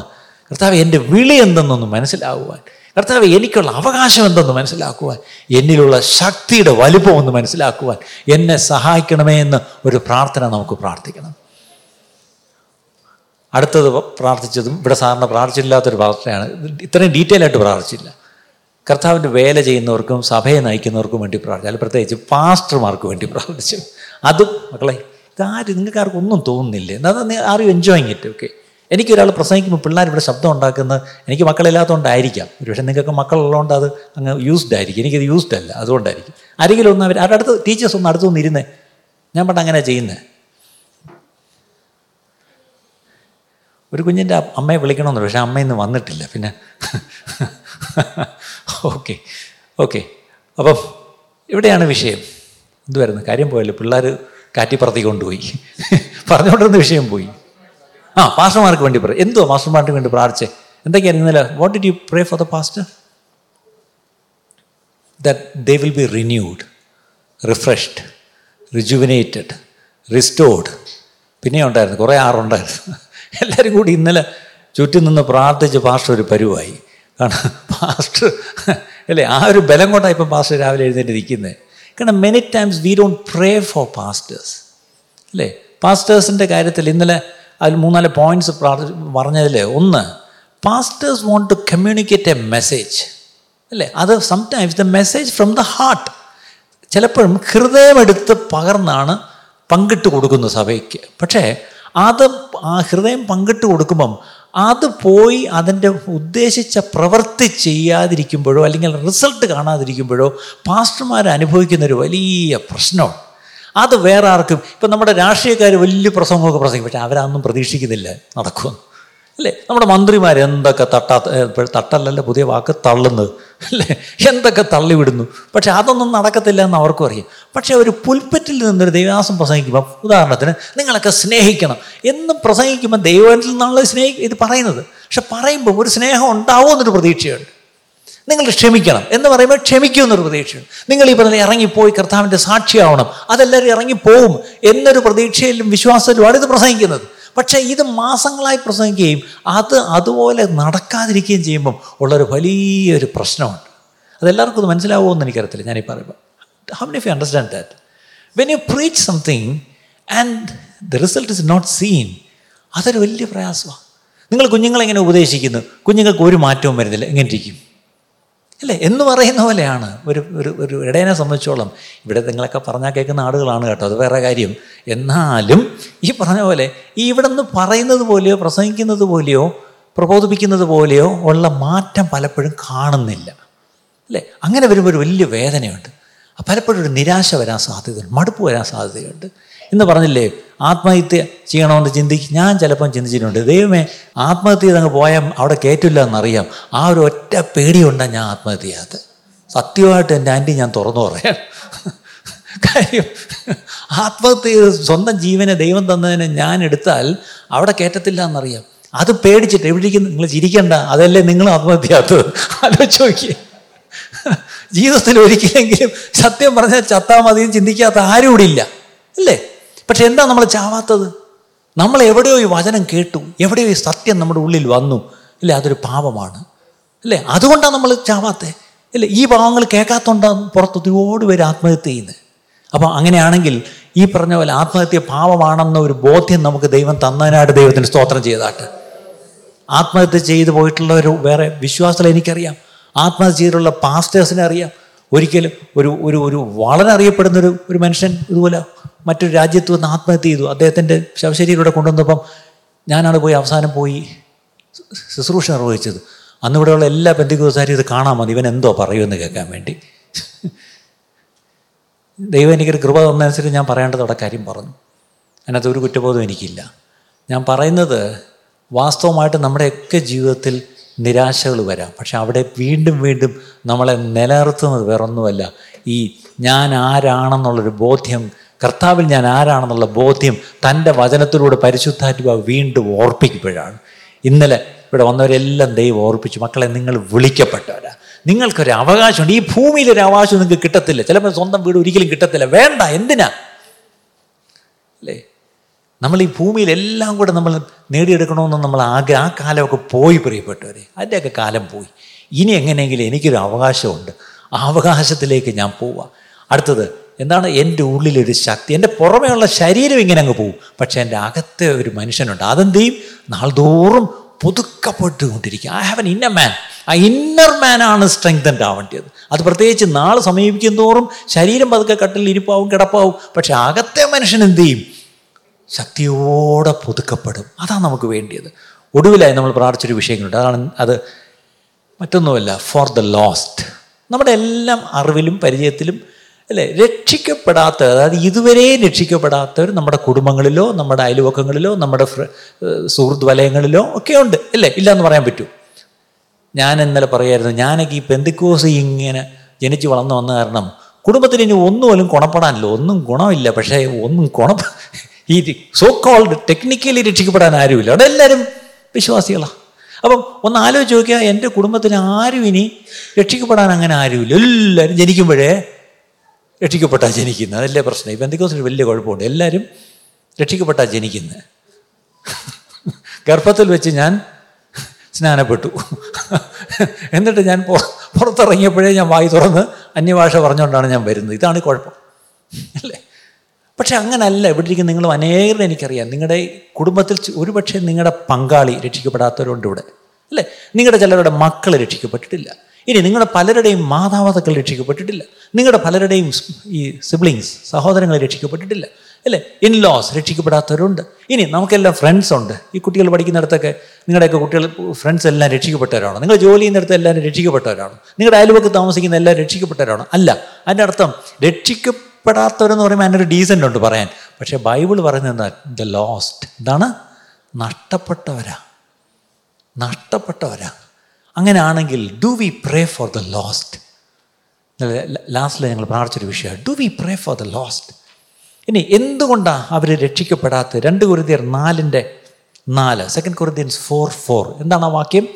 കർത്താവ് എന്റെ വിളി എന്തെന്നൊന്ന് മനസ്സിലാകുവാൻ. കർത്താവ് എനിക്കുള്ള അവകാശം എന്തെന്ന് മനസ്സിലാക്കുവാൻ. എന്നിലുള്ള ശക്തിയുടെ വലുപ്പം ഒന്ന് മനസ്സിലാക്കുവാൻ. എന്നെ സഹായിക്കണമേ എന്ന് ഒരു പ്രാർത്ഥന നമുക്ക് പ്രാർത്ഥിക്കണം. അടുത്തത് പ്രാർത്ഥിച്ചതും ഇവിടെ സാറിന് പ്രാർത്ഥിച്ചില്ലാത്തൊരു പ്രാർത്ഥനയാണ്. ഇത്രയും ഡീറ്റെയിൽ ആയിട്ട് പ്രാർത്ഥിച്ചില്ല. കർത്താവിന്റെ വേല ചെയ്യുന്നവർക്കും സഭയെ നയിക്കുന്നവർക്കും വേണ്ടി പ്രാർത്ഥിച്ചു. അല്ല പ്രത്യേകിച്ച് പാസ്റ്റർമാർക്ക് വേണ്ടി പ്രാർത്ഥിച്ചു. അതും മക്കളെ ഇതാരും നിങ്ങൾക്ക് ആർക്കും ഒന്നും തോന്നുന്നില്ല. എന്നാൽ are you enjoying it okay എനിക്കൊരാൾ പ്രസംഗിക്കുമ്പോൾ പിള്ളേർ ഇവിടെ ശബ്ദം ഉണ്ടാക്കുന്നത് എനിക്ക് മക്കളില്ലാത്തതുകൊണ്ടായിരിക്കാം ഒരുപക്ഷെ നിങ്ങൾക്ക് മക്കളുള്ളതുകൊണ്ട് അത് അങ്ങ് യൂസ്ഡ് ആയിരിക്കും. എനിക്കത് യൂസ്ഡ് അല്ല അതുകൊണ്ടായിരിക്കും. ആരെങ്കിലും ഒന്ന് അവർ അവരുടെ അടുത്ത് ടീച്ചേഴ്സ് ഒന്ന് അടുത്തൊന്നും ഇരുന്നേ. ഞാൻ പണ്ട് അങ്ങനെ ചെയ്യുന്നത് ഒരു കുഞ്ഞിന്റെ അമ്മയെ വിളിക്കണമെന്ന് പക്ഷേ അമ്മ ഇന്ന് വന്നിട്ടില്ല. പിന്നെ ഓക്കെ ഓക്കെ അപ്പം ഇവിടെയാണ് വിഷയം. എന്തുവായിരുന്നു കാര്യം പോയല്ലോ പിള്ളേർ കാറ്റിപ്പറത്തി കൊണ്ടുപോയി. പറഞ്ഞുകൊണ്ടിരുന്ന വിഷയം പോയി. ആ പാസ്റ്റർമാർക്ക് വേണ്ടി പറയും എന്തോ മാസ്റ്റർമാർക്ക് വേണ്ടി പ്രാർത്ഥിച്ചേ? എന്തൊക്കെയാണ് ഇന്നലെ? What did you pray for the pastor that they will be renewed refreshed rejuvenated restored പിന്നെ ഉണ്ടായിരുന്നു കുറേ ആറുണ്ടായിരുന്നു എല്ലാവരും കൂടി ഇന്നലെ ചുറ്റും നിന്ന് പ്രാർത്ഥിച്ച് പാസ്റ്റർ ഒരു പരുവായി. കാരണം പാസ്റ്റർ അല്ലേ ആ ഒരു ബലം കൊണ്ടാണ് ഇപ്പം പാസ്റ്റർ രാവിലെ എഴുന്നേറ്റ് നിൽക്കുന്നത്. കാരണം many times we don't pray for pastors അല്ലേ? പാസ്റ്റേഴ്സിന്റെ കാര്യത്തിൽ ഇന്നലെ അതിൽ മൂന്നാൽ പോയിന്റ്സ് പറഞ്ഞതിൽ ഒന്ന് pastors want to communicate a message അല്ലേ? അത് sometimes the message from the heart ചിലപ്പോഴും ഹൃദയമെടുത്ത് പകർന്നാണ് പങ്കിട്ട് കൊടുക്കുന്നത് സഭയ്ക്ക്. പക്ഷേ അത് ആ ഹൃദയം പങ്കിട്ട് കൊടുക്കുമ്പം അത് പോയി അതിന്റെ ഉദ്ദേശിച്ച പ്രവൃത്തി ചെയ്യാതിരിക്കുമ്പോഴോ അല്ലെങ്കിൽ റിസൾട്ട് കാണാതിരിക്കുമ്പോഴോ പാസ്റ്റർമാർ അനുഭവിക്കുന്നൊരു വലിയ പ്രശ്നമാണ് അത് വേറെ ആർക്കും ഇപ്പം നമ്മുടെ രാഷ്ട്രീയക്കാർ വലിയ പ്രസംഗമൊക്കെ പ്രസംഗിക്കും. പക്ഷേ അവരൊന്നും പ്രതീക്ഷിക്കുന്നില്ല നടക്കുമെന്ന്. അല്ലേ? നമ്മുടെ മന്ത്രിമാർ എന്തൊക്കെ തട്ടാ തട്ടല്ലല്ലോ പുതിയ വാക്ക് തള്ളുന്നത്. അല്ലേ? എന്തൊക്കെ തള്ളിവിടുന്നു? പക്ഷെ അതൊന്നും നടക്കത്തില്ല എന്ന് അവർക്കും അറിയാം. പക്ഷേ ഒരു പുൽപ്പറ്റിൽ നിന്നൊരു ദൈവദാസം പ്രസംഗിക്കുമ്പോൾ ഉദാഹരണത്തിന് നിങ്ങളൊക്കെ സ്നേഹിക്കണം. എന്ന് പ്രസംഗിക്കുമ്പോൾ ദൈവത്തിൽ നിന്നുള്ള സ്നേഹി ഇത് പറയുന്നത്. പക്ഷെ പറയുമ്പോൾ ഒരു സ്നേഹം ഉണ്ടാവുമെന്നൊരു പ്രതീക്ഷയുണ്ട്. നിങ്ങൾ ക്ഷമിക്കണം എന്ന് പറയുമ്പോൾ ക്ഷമിക്കുമെന്നൊരു പ്രതീക്ഷയുണ്ട്. നിങ്ങൾ ഈ പറഞ്ഞ ഇറങ്ങിപ്പോയി കർത്താവിന്റെ സാക്ഷിയാവണം. അതെല്ലാവരും ഇറങ്ങിപ്പോവും എന്നൊരു പ്രതീക്ഷയിലും വിശ്വാസത്തിലുമാണ് ഇത് പ്രസംഗിക്കുന്നത്. പക്ഷേ ഇത് മാസങ്ങളായി പ്രസംഗിക്കുകയും അത് അതുപോലെ നടക്കാതിരിക്കുകയും ചെയ്യുമ്പം ഉള്ളൊരു വലിയൊരു പ്രശ്നമുണ്ട്. അതെല്ലാവർക്കും ഇത് മനസ്സിലാവുമോ എന്ന് എനിക്കറിയത്തില്ല. ഞാനീ പറയുമ്പോൾ how many you understand that when you preach something and the result is not seen അതൊരു വലിയ പ്രയാസമാണ്. നിങ്ങൾ കുഞ്ഞുങ്ങളെങ്ങനെ ഉപദേശിക്കുന്നു? കുഞ്ഞുങ്ങൾക്ക് ഒരു മാറ്റവും വരുന്നില്ല. എങ്ങനെ ഇരിക്കും? അല്ലേ? എന്ന് പറയുന്ന പോലെയാണ്. ഒരു ഒരു ഒരു ഇടയനെ സംബന്ധിച്ചോളം ഇവിടെ നിങ്ങളൊക്കെ പറഞ്ഞാൽ കേൾക്കുന്ന ആളുകളാണ് കേട്ടോ അത് വേറെ കാര്യം. എന്നാലും ഈ പറഞ്ഞ പോലെ ഈ ഇവിടെ നിന്ന് പറയുന്നത് പോലെയോ പ്രസംഗിക്കുന്നത് പോലെയോ പ്രബോധിപ്പിക്കുന്നത് പോലെയോ ഉള്ള മാറ്റം പലപ്പോഴും കാണുന്നില്ല. അല്ലേ? അങ്ങനെ വരുമ്പോൾ ഒരു വലിയ വേദനയുണ്ട്. പലപ്പോഴും ഒരു നിരാശ വരാൻ സാധ്യതയുണ്ട് മടുപ്പ് വരാൻ സാധ്യതയുണ്ട്. എന്ന് പറഞ്ഞില്ലേ ആത്മഹത്യ ചെയ്യണമെന്ന് ചിന്തിക്കും ഞാൻ ചിലപ്പം ചിന്തിച്ചിട്ടുണ്ട്. ദൈവമേ ആത്മഹത്യ ചെയ്തങ്ങ് പോയാൽ അവിടെ കയറ്റില്ല എന്നറിയാം. ആ ഒരു ഒറ്റ പേടിയുണ്ടാണ് ഞാൻ ആത്മഹത്യ സത്യമായിട്ട് എന്റെ ആന്റി ഞാൻ തുറന്നു പറയാം കാര്യം ആത്മഹത്യ സ്വന്തം ജീവനെ ദൈവം തന്നതിനെ ഞാൻ എടുത്താൽ അവിടെ കയറ്റത്തില്ല എന്നറിയാം. അത് പേടിച്ചിട്ട് എവിടേക്കും നിങ്ങൾ ചിരിക്കണ്ട. അതല്ലേ നിങ്ങൾ ആത്മഹത്യ ചെയ്യാത്തത് ആലോചിച്ച് നോക്കിയേ. ജീവിതത്തിൽ ഒരിക്കലെങ്കിലും സത്യം പറഞ്ഞാൽ ചത്താ മതിയും ചിന്തിക്കാത്ത ആരും ഇവിടെ ഇല്ല. അല്ലേ? പക്ഷെ എന്താ നമ്മൾ ചാവാത്തത്? നമ്മൾ എവിടെയോ ഈ വചനം കേട്ടു. എവിടെയോ ഈ സത്യം നമ്മുടെ ഉള്ളിൽ വന്നു. ഇല്ലേ? അതൊരു പാപമാണ്. അല്ലേ അതുകൊണ്ടാണ് നമ്മൾ ചാവാത്തേ. ഇല്ലേ? ഈ പാവങ്ങൾ കേൾക്കാത്തതുകൊണ്ടാണ് പുറത്ത് ഒരുപാട് പേര് ആത്മഹത്യ ചെയ്യുന്നത് അപ്പോൾ അങ്ങനെയാണെങ്കിൽ ഈ പറഞ്ഞ പോലെ ആത്മഹത്യ പാപമാണെന്ന ഒരു ബോധ്യം നമുക്ക് ദൈവം തന്നതിനായിട്ട് ദൈവത്തിന് സ്തോത്രം ചെയ്താട്ട്. ആത്മഹത്യ ചെയ്തു പോയിട്ടുള്ള ഒരു വേറെ വിശ്വാസത്തിൽ എനിക്കറിയാം. ആത്മഹത്യ ചെയ്തിട്ടുള്ള പാസ്റ്റേഴ്സിനെ അറിയാം. ഒരിക്കലും ഒരു ഒരു ഒരു വളരെ അറിയപ്പെടുന്ന ഒരു ഒരു മനുഷ്യൻ ഇതുപോലെ മറ്റൊരു രാജ്യത്ത് വന്ന് ആത്മഹത്യ ചെയ്തു. അദ്ദേഹത്തിന്റെ ശവശരീരം കൊണ്ടുവന്നപ്പം ഞാനാണ് പോയി അവസാനം പോയി ശുശ്രൂഷ നിർവഹിച്ചത്. അന്ന് ഇവിടെയുള്ള എല്ലാ ബന്ധുക്കോസാരും ഇത് കാണാൻ മതി ഇവൻ എന്തോ പറയുമെന്ന് കേൾക്കാൻ വേണ്ടി. ദൈവം എനിക്കൊരു കൃപ തന്നനുസരിച്ച് ഞാൻ പറയേണ്ടത് അവിടെ കാര്യം പറഞ്ഞു. അതിനകത്ത് ഒരു കുറ്റബോധം എനിക്കില്ല. ഞാൻ പറയുന്നത് വാസ്തവമായിട്ട് നമ്മുടെയൊക്കെ ജീവിതത്തിൽ നിരാശകൾ വരാം. പക്ഷെ അവിടെ വീണ്ടും വീണ്ടും നമ്മളെ നിലനിർത്തുന്നത് വേറൊന്നുമല്ല. ഈ ഞാൻ ആരാണെന്നുള്ളൊരു ബോധ്യം കർത്താവിൽ ഞാൻ ആരാണെന്നുള്ള ബോധ്യം തന്റെ വചനത്തിലൂടെ പരിശുദ്ധാത്മ വീണ്ടും ഓർപ്പിക്കുമ്പോഴാണ്. ഇന്നലെ ഇവിടെ വന്നവരെല്ലാം ദൈവം ഓർപ്പിച്ചു മക്കളെ നിങ്ങൾ വിളിക്കപ്പെട്ടവരാ. നിങ്ങൾക്കൊരു അവകാശമുണ്ട്. ഈ ഭൂമിയിലൊരു അവകാശം നിങ്ങൾക്ക് കിട്ടത്തില്ല. ചിലപ്പോൾ സ്വന്തം വീട് ഒരിക്കലും കിട്ടത്തില്ല. വേണ്ട എന്തിനാ? അല്ലേ? നമ്മൾ ഈ ഭൂമിയിൽ എല്ലാം കൂടെ നമ്മൾ നേടിയെടുക്കണമെന്ന് നമ്മൾ ആഗ്രഹം ആ കാലമൊക്കെ പോയി പ്രിയപ്പെട്ടവരെ. അതിന്റെയൊക്കെ കാലം പോയി. ഇനി എങ്ങനെയെങ്കിലും എനിക്കൊരു അവകാശമുണ്ട്. ആ അവകാശത്തിലേക്ക് ഞാൻ പോവാം. അടുത്തത് എന്താണ് എന്റെ ഉള്ളിലൊരു ശക്തി? എന്റെ പുറമേയുള്ള ശരീരം ഇങ്ങനെ അങ്ങ് പോകും പക്ഷേ എന്റെ അകത്തെ ഒരു മനുഷ്യനുണ്ട്. അതെന്ത് ചെയ്യും നാൾതോറും പുതുക്കപ്പെട്ടുകൊണ്ടിരിക്കുക I have an inner man ആ ഇന്നർ മാനാണ് സ്ട്രെങ്തൻഡ് ആവേണ്ടത്. അത് പ്രത്യേകിച്ച് നാൾ സമീപിക്കും തോറും ശരീരം പതുക്കെ കട്ടിൽ ഇരിപ്പാവും കിടപ്പാവും. പക്ഷെ അകത്തെ മനുഷ്യൻ എന്ത് ചെയ്യും? ശക്തിയോടെ പുതുക്കപ്പെടും. അതാണ് നമുക്ക് വേണ്ടിയത്. ഒടുവിലായി നമ്മൾ പ്രാർത്ഥിച്ചൊരു വിഷയങ്ങളുണ്ട്. അതാണ് അത് മറ്റൊന്നുമല്ല ഫോർ ദ ലോസ്റ്റ് നമ്മുടെ എല്ലാം അറിവിലും പരിചയത്തിലും അല്ലേ? രക്ഷിക്കപ്പെടാത്ത അതായത് ഇതുവരെ രക്ഷിക്കപ്പെടാത്തവർ നമ്മുടെ കുടുംബങ്ങളിലോ നമ്മുടെ അയൽവക്കങ്ങളിലോ നമ്മുടെ സുഹൃത്ത് വലയങ്ങളിലോ ഒക്കെ ഉണ്ട്. അല്ലേ? ഇല്ല എന്ന് പറയാൻ പറ്റൂ. ഞാൻ ഇന്നലെ പറയായിരുന്നു ഞാനൊക്കെ ഈ പെന്തിക്കോസ് ഇങ്ങനെ ജനിച്ച് വളർന്നു വന്ന കാരണം കുടുംബത്തിന് ഇനി ഒന്നുപോലും ഗുണപ്പെടാനില്ല. ഒന്നും ഗുണമില്ല. പക്ഷേ ഒന്നും ഗുണ ഈ സോ കോൾഡ് ടെക്നിക്കലി രക്ഷിക്കപ്പെടാൻ ആരുമില്ല. അവിടെ എല്ലാവരും വിശ്വാസികളാണ് അപ്പം ഒന്ന് ആലോചിച്ച് നോക്കിയാൽ എന്റെ കുടുംബത്തിൽ ആരും ഇനി രക്ഷിക്കപ്പെടാൻ അങ്ങനെ ആരുമില്ല. എല്ലാവരും ജനിക്കുമ്പോഴേ രക്ഷിക്കപ്പെട്ടാൽ ജനിക്കുന്നത് അതല്ലേ പ്രശ്നം. ഇപ്പം എന്തെങ്കിലും വലിയ കുഴപ്പമുണ്ട്. എല്ലാവരും രക്ഷിക്കപ്പെട്ടാൽ ജനിക്കുന്നത് ഗർഭത്തിൽ വെച്ച് ഞാൻ സ്നാനപ്പെട്ടു. എന്നിട്ട് ഞാൻ പുറത്തിറങ്ങിയപ്പോഴേ ഞാൻ വായി തുറന്ന് അന്യഭാഷ പറഞ്ഞുകൊണ്ടാണ് ഞാൻ വരുന്നത്. ഇതാണ് കുഴപ്പം. അല്ലേ? പക്ഷെ അങ്ങനല്ല. ഇവിടെ ഇരിക്കുന്ന നിങ്ങളും അനേകരെ എനിക്കറിയാം. നിങ്ങളുടെ കുടുംബത്തിൽ ഒരുപക്ഷെ നിങ്ങളുടെ പങ്കാളി രക്ഷിക്കപ്പെടാത്തവരുണ്ട് ഇവിടെ. അല്ലേ? നിങ്ങളുടെ ചിലരുടെ മക്കൾ രക്ഷിക്കപ്പെട്ടിട്ടില്ല. ഇനി നിങ്ങളുടെ പലരുടെയും മാതാപിതാക്കൾ രക്ഷിക്കപ്പെട്ടിട്ടില്ല. നിങ്ങളുടെ പലരുടെയും ഈ സിബ്ലിങ്സ് സഹോദരങ്ങൾ രക്ഷിക്കപ്പെട്ടിട്ടില്ല. അല്ലേ? ഇൻ ലോസ് രക്ഷിക്കപ്പെടാത്തവരുണ്ട്. ഇനി നമുക്കെല്ലാം ഫ്രണ്ട്സ് ഉണ്ട്. ഈ കുട്ടികൾ പഠിക്കുന്നിടത്തൊക്കെ നിങ്ങളുടെയൊക്കെ കുട്ടികൾ ഫ്രണ്ട്സ് എല്ലാം രക്ഷിക്കപ്പെട്ടവരാണ്. നിങ്ങൾ ജോലി ചെയ്യുന്നിടത്ത് എല്ലാവരും രക്ഷിക്കപ്പെട്ടവരാണ്. നിങ്ങളുടെ അയൽവക്ക് താമസിക്കുന്ന എല്ലാവരും രക്ഷിക്കപ്പെട്ടവരാണ്. അല്ല അതിന്റെ അർത്ഥം രക്ഷിക്കപ്പെടാത്തവരെന്ന് പറയുമ്പോൾ അതിനൊരു ഡീസന്റ് ഉണ്ട് പറയാൻ. പക്ഷേ ബൈബിൾ പറയുന്നത് ദ ലോസ്റ്റ് എന്താണ് നഷ്ടപ്പെട്ടവരാ. നഷ്ടപ്പെട്ടവരാ. അങ്ങനെയാണെങ്കിൽ do we pray for the lost ലാസ്റ്റിൽ ഞങ്ങൾ പ്രാർത്ഥിച്ചൊരു വിഷയമാണ്. Do we pray for the lost ഇനി എന്തുകൊണ്ടാണ് അവർ രക്ഷിക്കപ്പെടാത്തത് രണ്ട് കുരുതിയർ നാലിന്റെ നാല്? സെക്കൻഡ് കുരുതിയൻസ് ഫോർ ഫോർ എന്താണ് ആ വാക്യം?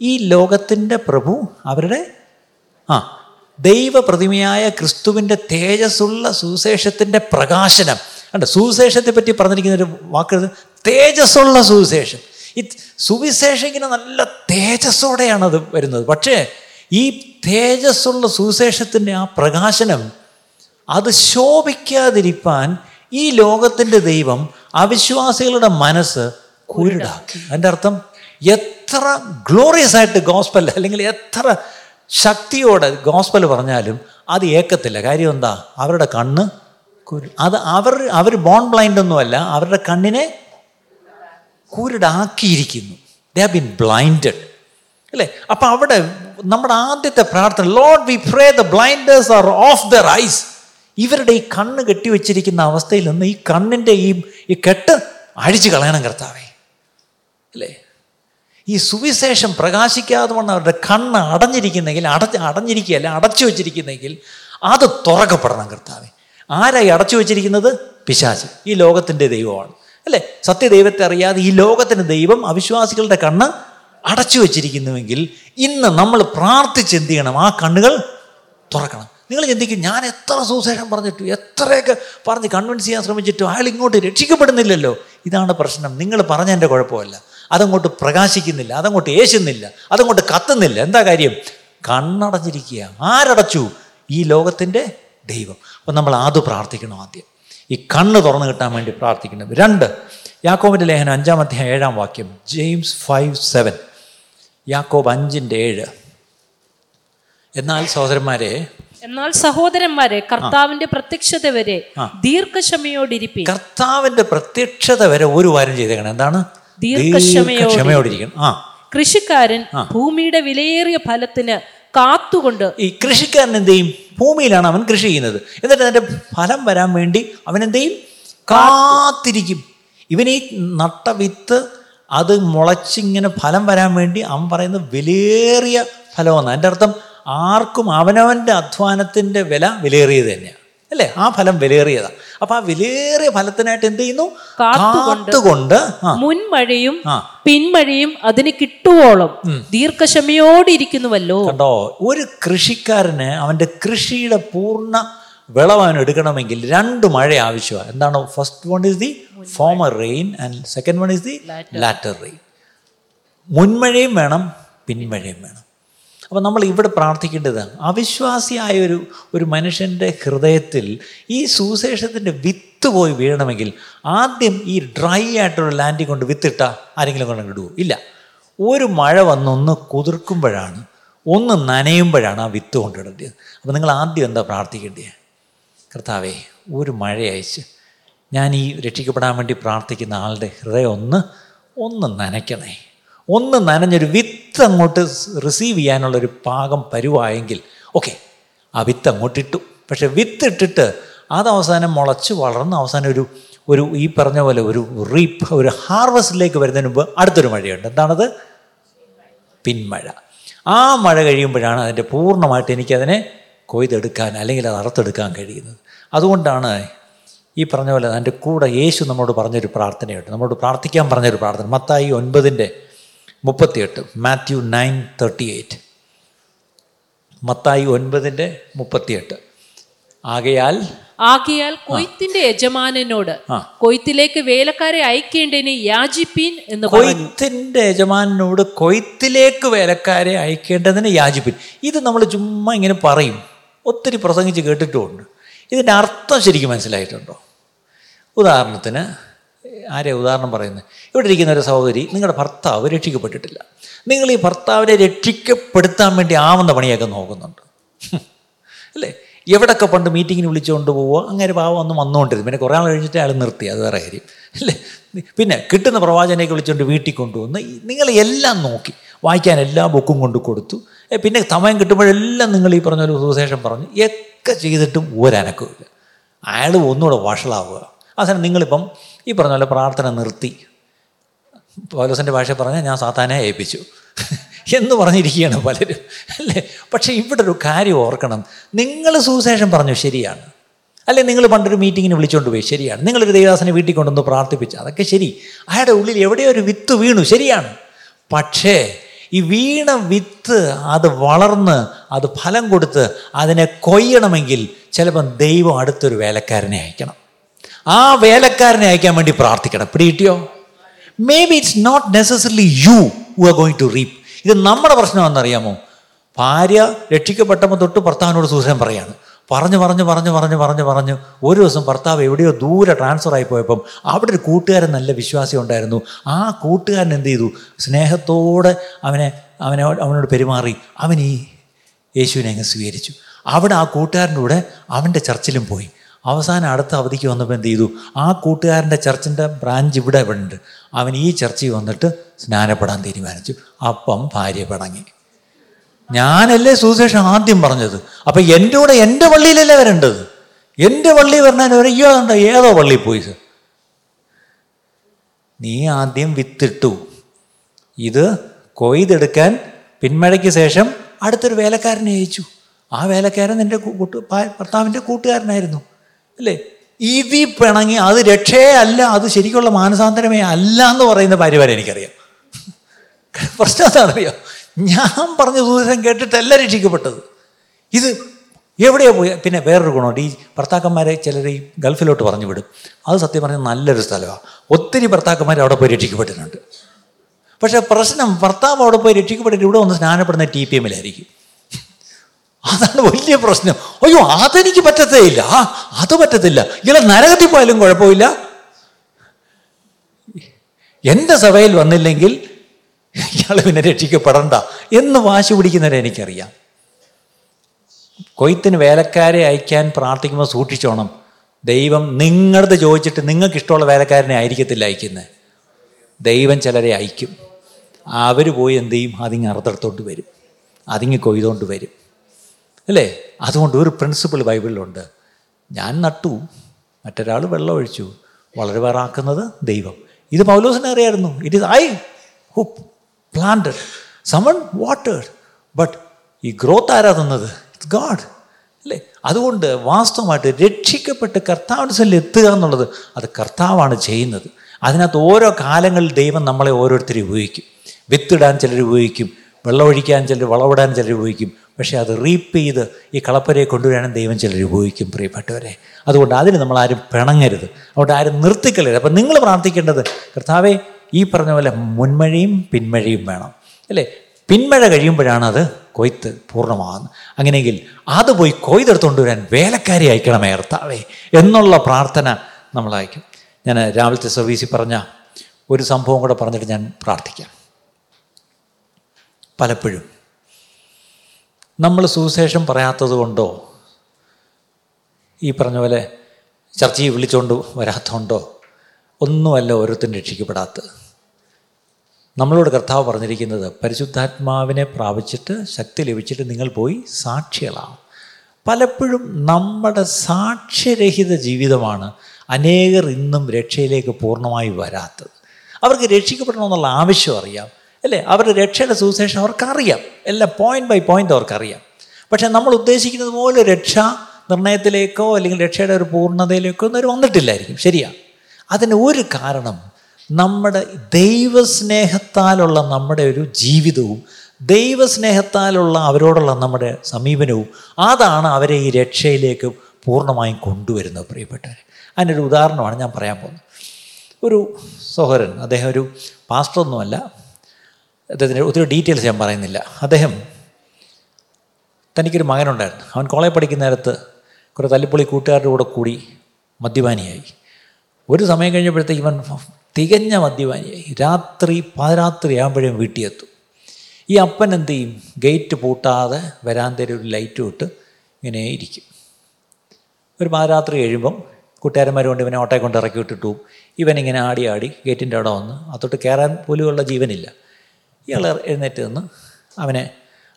ഈ ലോകത്തിന്റെ പ്രഭു അവരുടെ ആ ദൈവപ്രതിമയായ ക്രിസ്തുവിന്റെ തേജസ്സുള്ള സുവിശേഷത്തിന്റെ പ്രകാശനം. കണ്ട? സുവിശേഷത്തെ പറ്റി പറഞ്ഞിരിക്കുന്ന ഒരു വാക്ക് തേജസ്സുള്ള സുവിശേഷം. ഈ സുവിശേഷിക്കുന്ന നല്ല തേജസ്സോടെയാണ് അത് വരുന്നത്. പക്ഷേ ഈ തേജസ്സുള്ള സുവിശേഷത്തിന്റെ ആ പ്രകാശനം അത് ശോഭിക്കാതിരിക്കാൻ ഈ ലോകത്തിന്റെ ദൈവം അവിശ്വാസികളുടെ മനസ്സ് കുരുടാക്കി. അതിന്റെ അർത്ഥം എത്ര ഗ്ലോറിയസ് ആയിട്ട് ഗോസ്പൽ അല്ലെങ്കിൽ എത്ര ശക്തിയോടെ ഗോസ്പൽ പറഞ്ഞാലും അത് ഏക്കത്തില്ല. കാര്യം എന്താ? അവരുടെ കണ്ണ് കുരു അത് അവർ അവർ ബോൺ ബ്ലൈൻഡ് ഒന്നുമല്ല. അവരുടെ കണ്ണിനെ കുരുടാക്കിയിരിക്കുന്നു. ദ ബീൻ ബ്ലൈൻഡഡ് അല്ലേ? അപ്പം അവിടെ നമ്മുടെ ആദ്യത്തെ പ്രാർത്ഥന Lord we pray the blinders are off their eyes ഇവരുടെ ഈ കണ്ണ് കെട്ടിവെച്ചിരിക്കുന്ന അവസ്ഥയിൽ നിന്ന് ഈ കണ്ണിന്റെ ഈ ഈ കെട്ട് അഴിച്ചു കളയണം കർത്താവേ. അല്ലേ? ഈ സുവിശേഷം പ്രകാശിക്കാതെ വന്ന അവരുടെ കണ്ണ് അടഞ്ഞിരിക്കുന്നെങ്കിൽ അടച്ച് അടഞ്ഞിരിക്കുകയല്ല അടച്ചു വെച്ചിരിക്കുന്നെങ്കിൽ അത് തുറക്കപ്പെടണം കർത്താവെ. ആരായി അടച്ചു വെച്ചിരിക്കുന്നത്? പിശാച്. ഈ ലോകത്തിന്റെ ദൈവമാണ്. അല്ലേ? സത്യദൈവത്തെ അറിയാതെ ഈ ലോകത്തിന്റെ ദൈവം അവിശ്വാസികളുടെ കണ്ണ് അടച്ചു വെച്ചിരിക്കുന്നുവെങ്കിൽ ഇന്ന് നമ്മൾ പ്രാർത്ഥിച്ച് എന്ത് ചെയ്യണം? ആ കണ്ണുകൾ തുറക്കണം. നിങ്ങൾ ചിന്തിക്കും ഞാൻ എത്ര സുശേഷം പറഞ്ഞിട്ടു എത്രയൊക്കെ പറഞ്ഞ് കൺവിൻസ് ചെയ്യാൻ ശ്രമിച്ചിട്ടും അയാൾ ഇങ്ങോട്ട് രക്ഷിക്കപ്പെടുന്നില്ലല്ലോ. ഇതാണ് പ്രശ്നം. നിങ്ങൾ പറഞ്ഞതിന്റെ കുഴപ്പമല്ല. അതങ്ങോട്ട് പ്രകാശിക്കുന്നില്ല അതങ്ങോട്ട് ഏശുന്നില്ല അതങ്ങോട്ട് കത്തുന്നില്ല. എന്താ കാര്യം? കണ്ണടഞ്ഞിരിക്കുക ആരടച്ചു? ഈ ലോകത്തിന്റെ ദൈവം. അപ്പം നമ്മൾ അത് പ്രാർത്ഥിക്കണം ആദ്യം. ഈ കണ്ണ് തുറന്നു കിട്ടാൻ വേണ്ടി പ്രാർത്ഥിക്കണം രണ്ട് യാക്കോബിന്റെ ലേഖനം അഞ്ചാം അധ്യായം ഏഴാം വാക്യം ജെയിംസ് ഫൈവ് സെവൻ. യാക്കോബ് അഞ്ചിന്റെ ഏഴ്. എന്നാൽ സഹോദരന്മാരെ എന്നാൽ സഹോദരന്മാരെ കർത്താവിന്റെ പ്രത്യക്ഷത വരെ ദീർഘക്ഷമയോടിരിക്കും കർത്താവിന്റെ പ്രത്യക്ഷത വരെ ഒരു വാരം ചെയ്തേക്കണം. എന്താണ്? ദീർഘക്ഷമയോടെ. ക്ഷമയോടിരിക്കണം ആ. കൃഷിക്കാരൻ ഭൂമിയുടെ വിലയേറിയ ഫലത്തിന് കാത്തുകൊണ്ട് ഈ കൃഷിക്കാരൻ എന്ത് ചെയ്യും ഭൂമിയിലാണ് അവൻ കൃഷി ചെയ്യുന്നത്. എന്നിട്ട് അതിന്റെ ഫലം വരാൻ വേണ്ടി അവൻ എന്ത് ചെയ്യും കാത്തിരിക്കും. ഇവൻ ഈ നട്ട വിത്ത് അത് മുളച്ചിങ്ങനെ ഫലം വരാൻ വേണ്ടി അവൻ പറയുന്നത് വിലയേറിയ ഫലമാണ് എന്റെ അർത്ഥം ആർക്കും അവനവന്റെ അധ്വാനത്തിന്റെ വില വിലയേറിയത് തന്നെയാണ്. അല്ലേ? ആ ഫലം വിലയേറിയതാണ് അപ്പൊ ആ വിലയേറിയ ഫലത്തിനായിട്ട് എന്ത് ചെയ്യുന്നു? കാത്തുകൊണ്ട് മുൻമഴയും പിൻമഴയും അതിന് കിട്ടുവോളം ദീർഘക്ഷമയോടിരിക്കുന്നുവല്ലോ കണ്ടോ? ഒരു കൃഷിക്കാരന് അവന്റെ കൃഷിയുടെ പൂർണ വിളവ് അവൻ എടുക്കണമെങ്കിൽ രണ്ട് മഴ ആവശ്യമാണ് എന്താണ്? First one is the former rain and second one is the latter rain മുൻമഴയും വേണം പിൻമഴയും വേണം. അപ്പോൾ നമ്മൾ ഇവിടെ പ്രാർത്ഥിക്കേണ്ടത് അവിശ്വാസിയായ ഒരു ഒരു മനുഷ്യന്റെ ഹൃദയത്തിൽ ഈ സുവിശേഷത്തിന്റെ വിത്ത് പോയി വീഴണമെങ്കിൽ ആദ്യം ഈ ഡ്രൈ ആയിട്ടുള്ള ലാൻഡിൽ കൊണ്ട് വിത്തിട്ട ആരെങ്കിലും കൊണ്ട് ഇടുവോ? ഇല്ല. ഒരു മഴ വന്നൊന്ന് കുതിർക്കുമ്പോഴാണ് ഒന്ന് നനയുമ്പോഴാണ് ആ വിത്ത് കൊണ്ടിടേണ്ടത് അപ്പോൾ നിങ്ങൾ ആദ്യം എന്താ പ്രാർത്ഥിക്കേണ്ടത് കർത്താവേ ഒരു മഴ അയച്ച് ഞാൻ ഈ രക്ഷിക്കപ്പെടാൻ വേണ്ടി പ്രാർത്ഥിക്കുന്ന ആളുടെ ഹൃദയം ഒന്ന് ഒന്ന് നനയ്ക്കണേ. ഒന്ന് നനഞ്ഞൊരു വിത്ത് അങ്ങോട്ട് റിസീവ് ചെയ്യാനുള്ളൊരു പാകം പരുവായെങ്കിൽ ഓക്കെ ആ വിത്ത് അങ്ങോട്ട് ഇട്ടു. പക്ഷെ വിത്ത് ഇട്ടിട്ട് അത് അവസാനം മുളച്ച് വളർന്ന് അവസാനം ഒരു ഒരു ഈ പറഞ്ഞ പോലെ ഒരു റീപ്പ് ഒരു ഹാർവസ്റ്റിലേക്ക് വരുന്നതിന് മുമ്പ് അടുത്തൊരു മഴയുണ്ട്. എന്താണത്? പിന്മഴ ആ മഴ കഴിയുമ്പോഴാണ് അതിന്റെ പൂർണമായിട്ട് എനിക്കതിനെ കൊയ്തെടുക്കാൻ അല്ലെങ്കിൽ അത് അറുത്തെടുക്കാൻ കഴിയുന്നത്. അതുകൊണ്ടാണ് ഈ പറഞ്ഞ പോലെ അതിന്റെ കൂടെ യേശു നമ്മോട് പറഞ്ഞൊരു പ്രാർത്ഥനയുണ്ട്. നമ്മോട് പ്രാർത്ഥിക്കാൻ പറഞ്ഞൊരു പ്രാർത്ഥന. മത്തായി ഒൻപതിന്റെ മുപ്പത്തിയെട്ട് മാത്യു നയൻ തേർട്ടി എയ്റ്റ് മത്തായി ഒൻപതിന്റെ മുപ്പത്തിയെട്ട്. ആകയാൽ ആകയാൽ കൊയ്ത്തിന്റെ യജമാനനോട്. കൊയ്ത്തിലേക്ക് വേലക്കാരെ അയക്കേണ്ടതിന് യാചിപ്പീൻ എന്ന് കൊയ്ത്തിന്റെ യജമാനോട് കൊയ്ത്തിലേക്ക് വേലക്കാരെ അയക്കേണ്ടതിന് യാചിപ്പിൻ. ഇത് നമ്മൾ ചുമ്മാ ഇങ്ങനെ പറയും. ഒത്തിരി പ്രസംഗിച്ച് കേട്ടിട്ടുമുണ്ട്. ഇതിന്റെ അർത്ഥം ശരിക്കും മനസ്സിലായിട്ടുണ്ടോ? ഉദാഹരണത്തിന് ആരെ ഉദാഹരണം പറയുന്നത് ഇവിടെ ഇരിക്കുന്ന ഒരു സഹോദരി നിങ്ങളുടെ ഭർത്താവ് രക്ഷിക്കപ്പെട്ടിട്ടില്ല. നിങ്ങൾ ഈ ഭർത്താവിനെ രക്ഷിക്കപ്പെടുത്താൻ വേണ്ടി ആവുന്ന പണിയൊക്കെ നോക്കുന്നുണ്ട്. അല്ലേ? എവിടൊക്കെ പണ്ട് മീറ്റിങ്ങിന് വിളിച്ചുകൊണ്ട് പോവുക അങ്ങനെ പാവം ഒന്നും വന്നുകൊണ്ടിരുന്നു. പിന്നെ കുറേ ആൾ കഴിഞ്ഞിട്ട് അയാൾ നിർത്തി അത് വേറെ കാര്യം. അല്ലേ? പിന്നെ കിട്ടുന്ന പ്രവാചനയൊക്കെ വിളിച്ചുകൊണ്ട് വീട്ടിൽ കൊണ്ടുവന്ന് നിങ്ങൾ എല്ലാം നോക്കി. വായിക്കാൻ എല്ലാ ബുക്കും കൊണ്ട് കൊടുത്തു. പിന്നെ സമയം കിട്ടുമ്പോഴെല്ലാം നിങ്ങൾ ഈ പറഞ്ഞ ഒരു സുവിശേഷം പറഞ്ഞു. ഒക്കെ ചെയ്തിട്ടും ഒരനക്കമില്ല അയാൾ ഒന്നുകൂടെ വഷളാവുക. അവസാനം നിങ്ങളിപ്പം ഈ പറഞ്ഞ പോലെ പ്രാർത്ഥന നിർത്തി. പൗലോസിന്റെ ഭാഷ പറഞ്ഞാൽ ഞാൻ സാത്താനെ ഏൽപ്പിച്ചു. എന്ന് പറഞ്ഞിരിക്കുകയാണ് പലരും. അല്ലേ? പക്ഷേ ഇവിടെ ഒരു കാര്യം ഓർക്കണം. നിങ്ങൾ സുവിശേഷം പറഞ്ഞു ശരിയാണ്. അല്ലെ? നിങ്ങൾ പണ്ടൊരു മീറ്റിങ്ങിന് വിളിച്ചുകൊണ്ട് പോയി. ശരിയാണ്. നിങ്ങളൊരു ദേവദാസനെ വീട്ടിൽ കൊണ്ടുവന്ന് പ്രാർത്ഥിപ്പിച്ചു. അതൊക്കെ ശരി. അയാളുടെ ഉള്ളിൽ എവിടെയോ ഒരു വിത്ത് വീണു. ശരിയാണ്. പക്ഷേ ഈ വീണ വിത്ത് അത് വളർന്ന് അത് ഫലം കൊടുത്ത് അതിനെ കൊയ്യണമെങ്കിൽ ചിലപ്പം ദൈവം അടുത്തൊരു വേലക്കാരനെ അയക്കണം. ആ വേലക്കാരനെ അയക്കാൻ വേണ്ടി പ്രാർത്ഥിക്കണം. പിടികിട്ടിയോ? Maybe it's not necessarily you who are going to reap ഇത് നമ്മുടെ പ്രശ്നമാണെന്നറിയാമോ ഭാര്യ രക്ഷിക്കപ്പെട്ടപ്പോൾ തൊട്ട് ഭർത്താവിനോട് സൂചന പറയാണ്. പറഞ്ഞു പറഞ്ഞു പറഞ്ഞു പറഞ്ഞു പറഞ്ഞു പറഞ്ഞു. ഒരു ദിവസം ഭർത്താവ് എവിടെയോ ദൂരെ ട്രാൻസ്ഫർ ആയി പോയപ്പം അവിടെ ഒരു കൂട്ടുകാരൻ നല്ല വിശ്വാസം ഉണ്ടായിരുന്നു. ആ കൂട്ടുകാരൻ എന്ത് ചെയ്തു? സ്നേഹത്തോടെ അവനെ അവനെ അവനോട് പെരുമാറി. അവൻ ഈ യേശുവിനെ അങ്ങ് സ്വീകരിച്ചു. അവിടെ ആ കൂട്ടുകാരന്റെ കൂടെ അവന്റെ ചർച്ചിലും പോയി. അവസാനം അടുത്ത അവധിക്ക് വന്നപ്പോൾ എന്ത് ചെയ്തു? ആ കൂട്ടുകാരന്റെ ചർച്ചിന്റെ ബ്രാഞ്ച് ഇവിടെ ഉണ്ട് അവൻ ഈ ചർച്ചിൽ വന്നിട്ട് സ്നാനപ്പെടാൻ തീരുമാനിച്ചു. അപ്പം ഭാര്യ പടങ്ങി ഞാനല്ലേ സുവിശേഷം ആദ്യം പറഞ്ഞത്? അപ്പം എന്റെ കൂടെ എന്റെ പള്ളിയിലല്ലേ വരേണ്ടത്? എന്റെ പള്ളി ഒരു അയ്യോ കണ്ട ഏതോ പള്ളിയിൽ പോയി സർ. നീ ആദ്യം വിത്തിട്ടു. ഇത് കൊയ്തെടുക്കാൻ പിന്മഴയ്ക്ക് ശേഷം അടുത്തൊരു വേലക്കാരനെ അയച്ചു. ആ വേലക്കാരൻ എന്റെ കൂട്ട് ഭർത്താവിന്റെ കൂട്ടുകാരനായിരുന്നു. അല്ലേ? ഇതി പിണങ്ങി അത് രക്ഷയെ അല്ല അത് ശരിക്കുള്ള മാനസാന്തരമേ അല്ല എന്ന് പറയുന്ന ഭാര്യ വരെ എനിക്കറിയാം. പ്രശ്നം എന്താണെന്നറിയോ? ഞാൻ പറഞ്ഞ ദൂരം കേട്ടിട്ടല്ല രക്ഷിക്കപ്പെട്ടത്. ഇത് എവിടെയാ പോയി പിന്നെ വേറൊരു ഗുണമുണ്ട്. ഈ ഭർത്താക്കന്മാരെ ചിലർ ഈ ഗൾഫിലോട്ട് പറഞ്ഞു വിടും. അത് സത്യം പറഞ്ഞാൽ നല്ലൊരു സ്ഥലമാണ് ഒത്തിരി ഭർത്താക്കന്മാർ അവിടെ പോയി രക്ഷിക്കപ്പെട്ടിട്ടുണ്ട്. പക്ഷേ പ്രശ്നം ഭർത്താവ് അവിടെ പോയി രക്ഷിക്കപ്പെട്ടിട്ട് ഇവിടെ ഒന്ന് സ്നാനപ്പെടുന്ന ടി പി എമ്മിലായിരിക്കും അതാണ് വലിയ പ്രശ്നം. അയ്യോ അതെനിക്ക് പറ്റത്തേ ഇല്ല ആ അത് പറ്റത്തില്ല. ഇയാളെ നരകത്തിൽ പോയാലും കുഴപ്പമില്ല. എന്റെ സഭയിൽ വന്നില്ലെങ്കിൽ ഇയാൾ പിന്നെ രക്ഷിക്കപ്പെടണ്ട. എന്ന് വാശി പിടിക്കുന്നവരെ എനിക്കറിയാം. കൊയ്ത്തിന് വേലക്കാരെ അയക്കാൻ പ്രാർത്ഥിക്കുമ്പോൾ സൂക്ഷിച്ചോണം. ദൈവം നിങ്ങളത് ചോദിച്ചിട്ട് നിങ്ങൾക്ക് ഇഷ്ടമുള്ള വേലക്കാരനെ ആയിരിക്കത്തില്ല അയക്കുന്നത് ദൈവം ചിലരെ അയക്കും. അവർ പോയി എന്ത് ചെയ്യും? അതിങ്ങ് അറുതെടുത്തോണ്ട് വരും. അതിങ്ങ് കൊയ്തുകൊണ്ട് വരും. അല്ലേ? അതുകൊണ്ട് ഒരു പ്രിൻസിപ്പിൾ ബൈബിളിലുണ്ട്. ഞാൻ നട്ടു. മറ്റൊരാൾ വെള്ളം ഒഴിച്ചു വളരെ വേറാക്കുന്നത് ദൈവം. ഇത് പൗലോസിനെ അറിയായിരുന്നു it is I who planted someone വാട്ടേഡ് but ഈ ഗ്രോത്ത് ആരാ തന്നത്? ഇറ്റ്സ് ഗാഡ് അല്ലേ? അതുകൊണ്ട് വാസ്തവമായിട്ട് രക്ഷിക്കപ്പെട്ട് കർത്താവിന്റെ സ്ഥലം എത്തുക എന്നുള്ളത് അത് കർത്താവാണ് ചെയ്യുന്നത്. അതിനകത്ത് ഓരോ കാലങ്ങളിൽ ദൈവം നമ്മളെ ഓരോരുത്തരും ഉപയോഗിക്കും. വിത്തിടാൻ ചിലർ ഉപയോഗിക്കും. വെള്ളമൊഴിക്കാൻ ചിലർ വളവിടാൻ ചിലർ ഉപയോഗിക്കും. പക്ഷേ അത് റീപ്പ് ചെയ്ത് ഈ കളപ്പരയെ കൊണ്ടുവരാനും ദൈവം ചിലർ ഉപയോഗിക്കും പ്രിയപ്പെട്ടവരെ. അതുകൊണ്ട് അതിന് നമ്മൾ ആരും പിണങ്ങരുത്. അതുകൊണ്ട് ആരും നിർത്തിക്കളരുത് അപ്പം നിങ്ങൾ പ്രാർത്ഥിക്കേണ്ടത് കർത്താവെ ഈ പറഞ്ഞ പോലെ മുൻമഴയും പിന്മഴയും വേണം. അല്ലേ? പിന്മഴ കഴിയുമ്പോഴാണ് അത് കൊയ്ത്ത് പൂർണമാകുന്നത്. അങ്ങനെയെങ്കിൽ അത് പോയി കൊയ്തെടുത്തുകൊണ്ട് വരാൻ വേലക്കാരി അയക്കണമേ കർത്താവേ എന്നുള്ള പ്രാർത്ഥന നമ്മൾ അയക്കും. ഞാൻ രാവിലത്തെ സർവീസിൽ പറഞ്ഞ ഒരു സംഭവം കൂടെ പറഞ്ഞിട്ട് ഞാൻ പ്രാർത്ഥിക്കാം. പലപ്പോഴും നമ്മൾ സുവിശേഷം പറയാത്തത് കൊണ്ടോ? ഈ പറഞ്ഞ പോലെ ചർച്ചയിൽ വിളിച്ചുകൊണ്ട് വരാത്തതുകൊണ്ടോ ഒന്നുമല്ല ഓരോരുത്തരും രക്ഷിക്കപ്പെടാത്തത് നമ്മളോട് കർത്താവ് പറഞ്ഞിരിക്കുന്നത് പരിശുദ്ധാത്മാവിനെ പ്രാപിച്ചിട്ട് ശക്തി ലഭിച്ചിട്ട് നിങ്ങൾ പോയി സാക്ഷികളാവും. പലപ്പോഴും നമ്മുടെ സാക്ഷ്യരഹിത ജീവിതമാണ് അനേകർ ഇന്നും രക്ഷയിലേക്ക് പൂർണമായി വരാത്തത്. അവർക്ക് രക്ഷിക്കപ്പെടണമെന്നുള്ള ആവശ്യം അറിയാം. അല്ലേ? അവരുടെ രക്ഷയുടെ സുവിശേഷം അവർക്കറിയാം. എല്ലാം പോയിന്റ് ബൈ പോയിന്റ് അവർക്കറിയാം. പക്ഷേ നമ്മൾ ഉദ്ദേശിക്കുന്നത് പോലെ രക്ഷ നിർണയത്തിലേക്കോ അല്ലെങ്കിൽ രക്ഷയുടെ ഒരു പൂർണതയിലേക്കോ ഒന്നും അവർ വന്നിട്ടില്ലായിരിക്കും. ശരിയാണ് അതിന് ഒരു കാരണം നമ്മുടെ ദൈവസ്നേഹത്താലുള്ള നമ്മുടെ ഒരു ജീവിതവും ദൈവസ്നേഹത്താലുള്ള അവരോടുള്ള നമ്മുടെ സമീപനവും അതാണ് അവരെ ഈ രക്ഷയിലേക്ക് പൂർണമായും കൊണ്ടുവരുന്നത് പ്രിയപ്പെട്ടവർ അതിനൊരു ഉദാഹരണമാണ് ഞാൻ പറയാൻ പോകുന്നത്. ഒരു സഹോദരൻ അദ്ദേഹം ഒരു പാസ്റ്ററൊന്നുമല്ല അദ്ദേഹത്തിന്റെ ഒത്തിരി ഡീറ്റെയിൽസ് ഞാൻ പറയുന്നില്ല. അദ്ദേഹം തനിക്കൊരു മകനുണ്ടായിരുന്നു. അവൻ കോളേജ് പഠിക്കുന്ന നേരത്ത് കുറേ തല്ലിപ്പൊളി കൂട്ടുകാരുടെ കൂടെ കൂടി മദ്യപാനിയായി. ഒരു സമയം കഴിഞ്ഞപ്പോഴത്തേക്ക് ഇവൻ തികഞ്ഞ മദ്യപാനിയായി. രാത്രി പാതിരാത്രി ആകുമ്പോഴേയും വീട്ടിലെത്തും ഈ അപ്പൻ എന്ത് ചെയ്യും? ഗേറ്റ് പൂട്ടാതെ വരാന്തയിൽ ഒരു ലൈറ്റ് ഇട്ട് ഇങ്ങനെ ഇരിക്കും. ഒരു പാതിരാത്രി കഴിയുമ്പം കൂട്ടുകാരന്മാർ കൊണ്ട് ഇവനെ ഓട്ടയെ കൊണ്ട് ഇറക്കി വിട്ടിട്ടു. ഇവനിങ്ങനെ ആടി ആടി ഗേറ്റിന്റെ അവിടെ വന്ന് അത്തോട്ട് കയറാൻ പോലുമുള്ള ജീവനില്ല. ഇയാൾ എഴുന്നേറ്റ് നിന്ന് അവനെ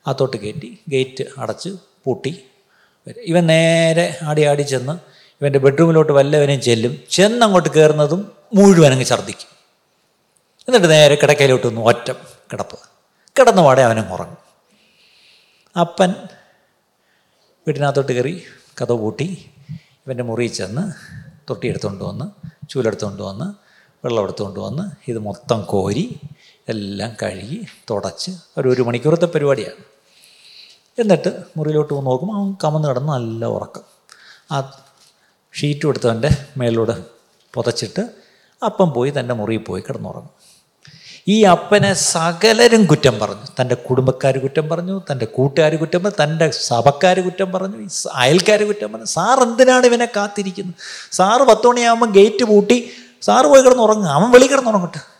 അത്തോട്ട് കയറ്റി ഗേറ്റ് അടച്ച് പൂട്ടി ഇവൻ നേരെ ആടി ആടി ചെന്ന് ഇവന്റെ ബെഡ്റൂമിലോട്ട് വല്ലവനെയും ചെല്ലും. ചെന്ന് അങ്ങോട്ട് കയറുന്നതും മുഴുവൻ അങ്ങ് ഛർദ്ദിക്കും. എന്നിട്ട് നേരെ കിടക്കയിലോട്ട് ഒന്ന് ഒറ്റ കിടപ്പ്. കിടന്നു പാടെ അവനും ഉറങ്ങും. അപ്പൻ വീട്ടിനകത്തോട്ട് കയറി കഥ പൂട്ടി. ഇവന്റെ മുറിയിൽ ചെന്ന് തൊട്ടി എടുത്തുകൊണ്ട് വന്ന് ചൂലെടുത്തുകൊണ്ട് വന്ന് വെള്ളം എടുത്തുകൊണ്ട് വന്ന് ഇത് മൊത്തം കോരി എല്ലാം കഴുകി തുടച്ച് ഒരു ഒരു മണിക്കൂറത്തെ പരിപാടിയാണ്. എന്നിട്ട് മുറിയിലോട്ട് പോകുന്ന നോക്കുമ്പോൾ അവൻ കമന്ന് കിടന്ന് നല്ല ഉറക്കം. ആ ഷീറ്റ് എടുത്തവന്റെ മേലിലൂടെ പുതച്ചിട്ട് അപ്പം പോയി തന്റെ മുറിയിൽ പോയി കിടന്നുറങ്ങും. ഈ അപ്പനെ സകലരും കുറ്റം പറഞ്ഞു. തന്റെ കുടുംബക്കാർ കുറ്റം പറഞ്ഞു തന്റെ കൂട്ടുകാർ കുറ്റം പറഞ്ഞു തന്റെ സഭക്കാർ കുറ്റം പറഞ്ഞു അയൽക്കാർ കുറ്റം പറഞ്ഞു. സാർ എന്തിനാണ് ഇവനെ കാത്തിരിക്കുന്നത്? സാറ് പത്ത് മണിയാകുമ്പോൾ ഗേറ്റ് പൂട്ടി സാറ് പോയി കിടന്നുറങ്ങുക അവൻ വെളി കിടന്നുറങ്ങട്ടെ.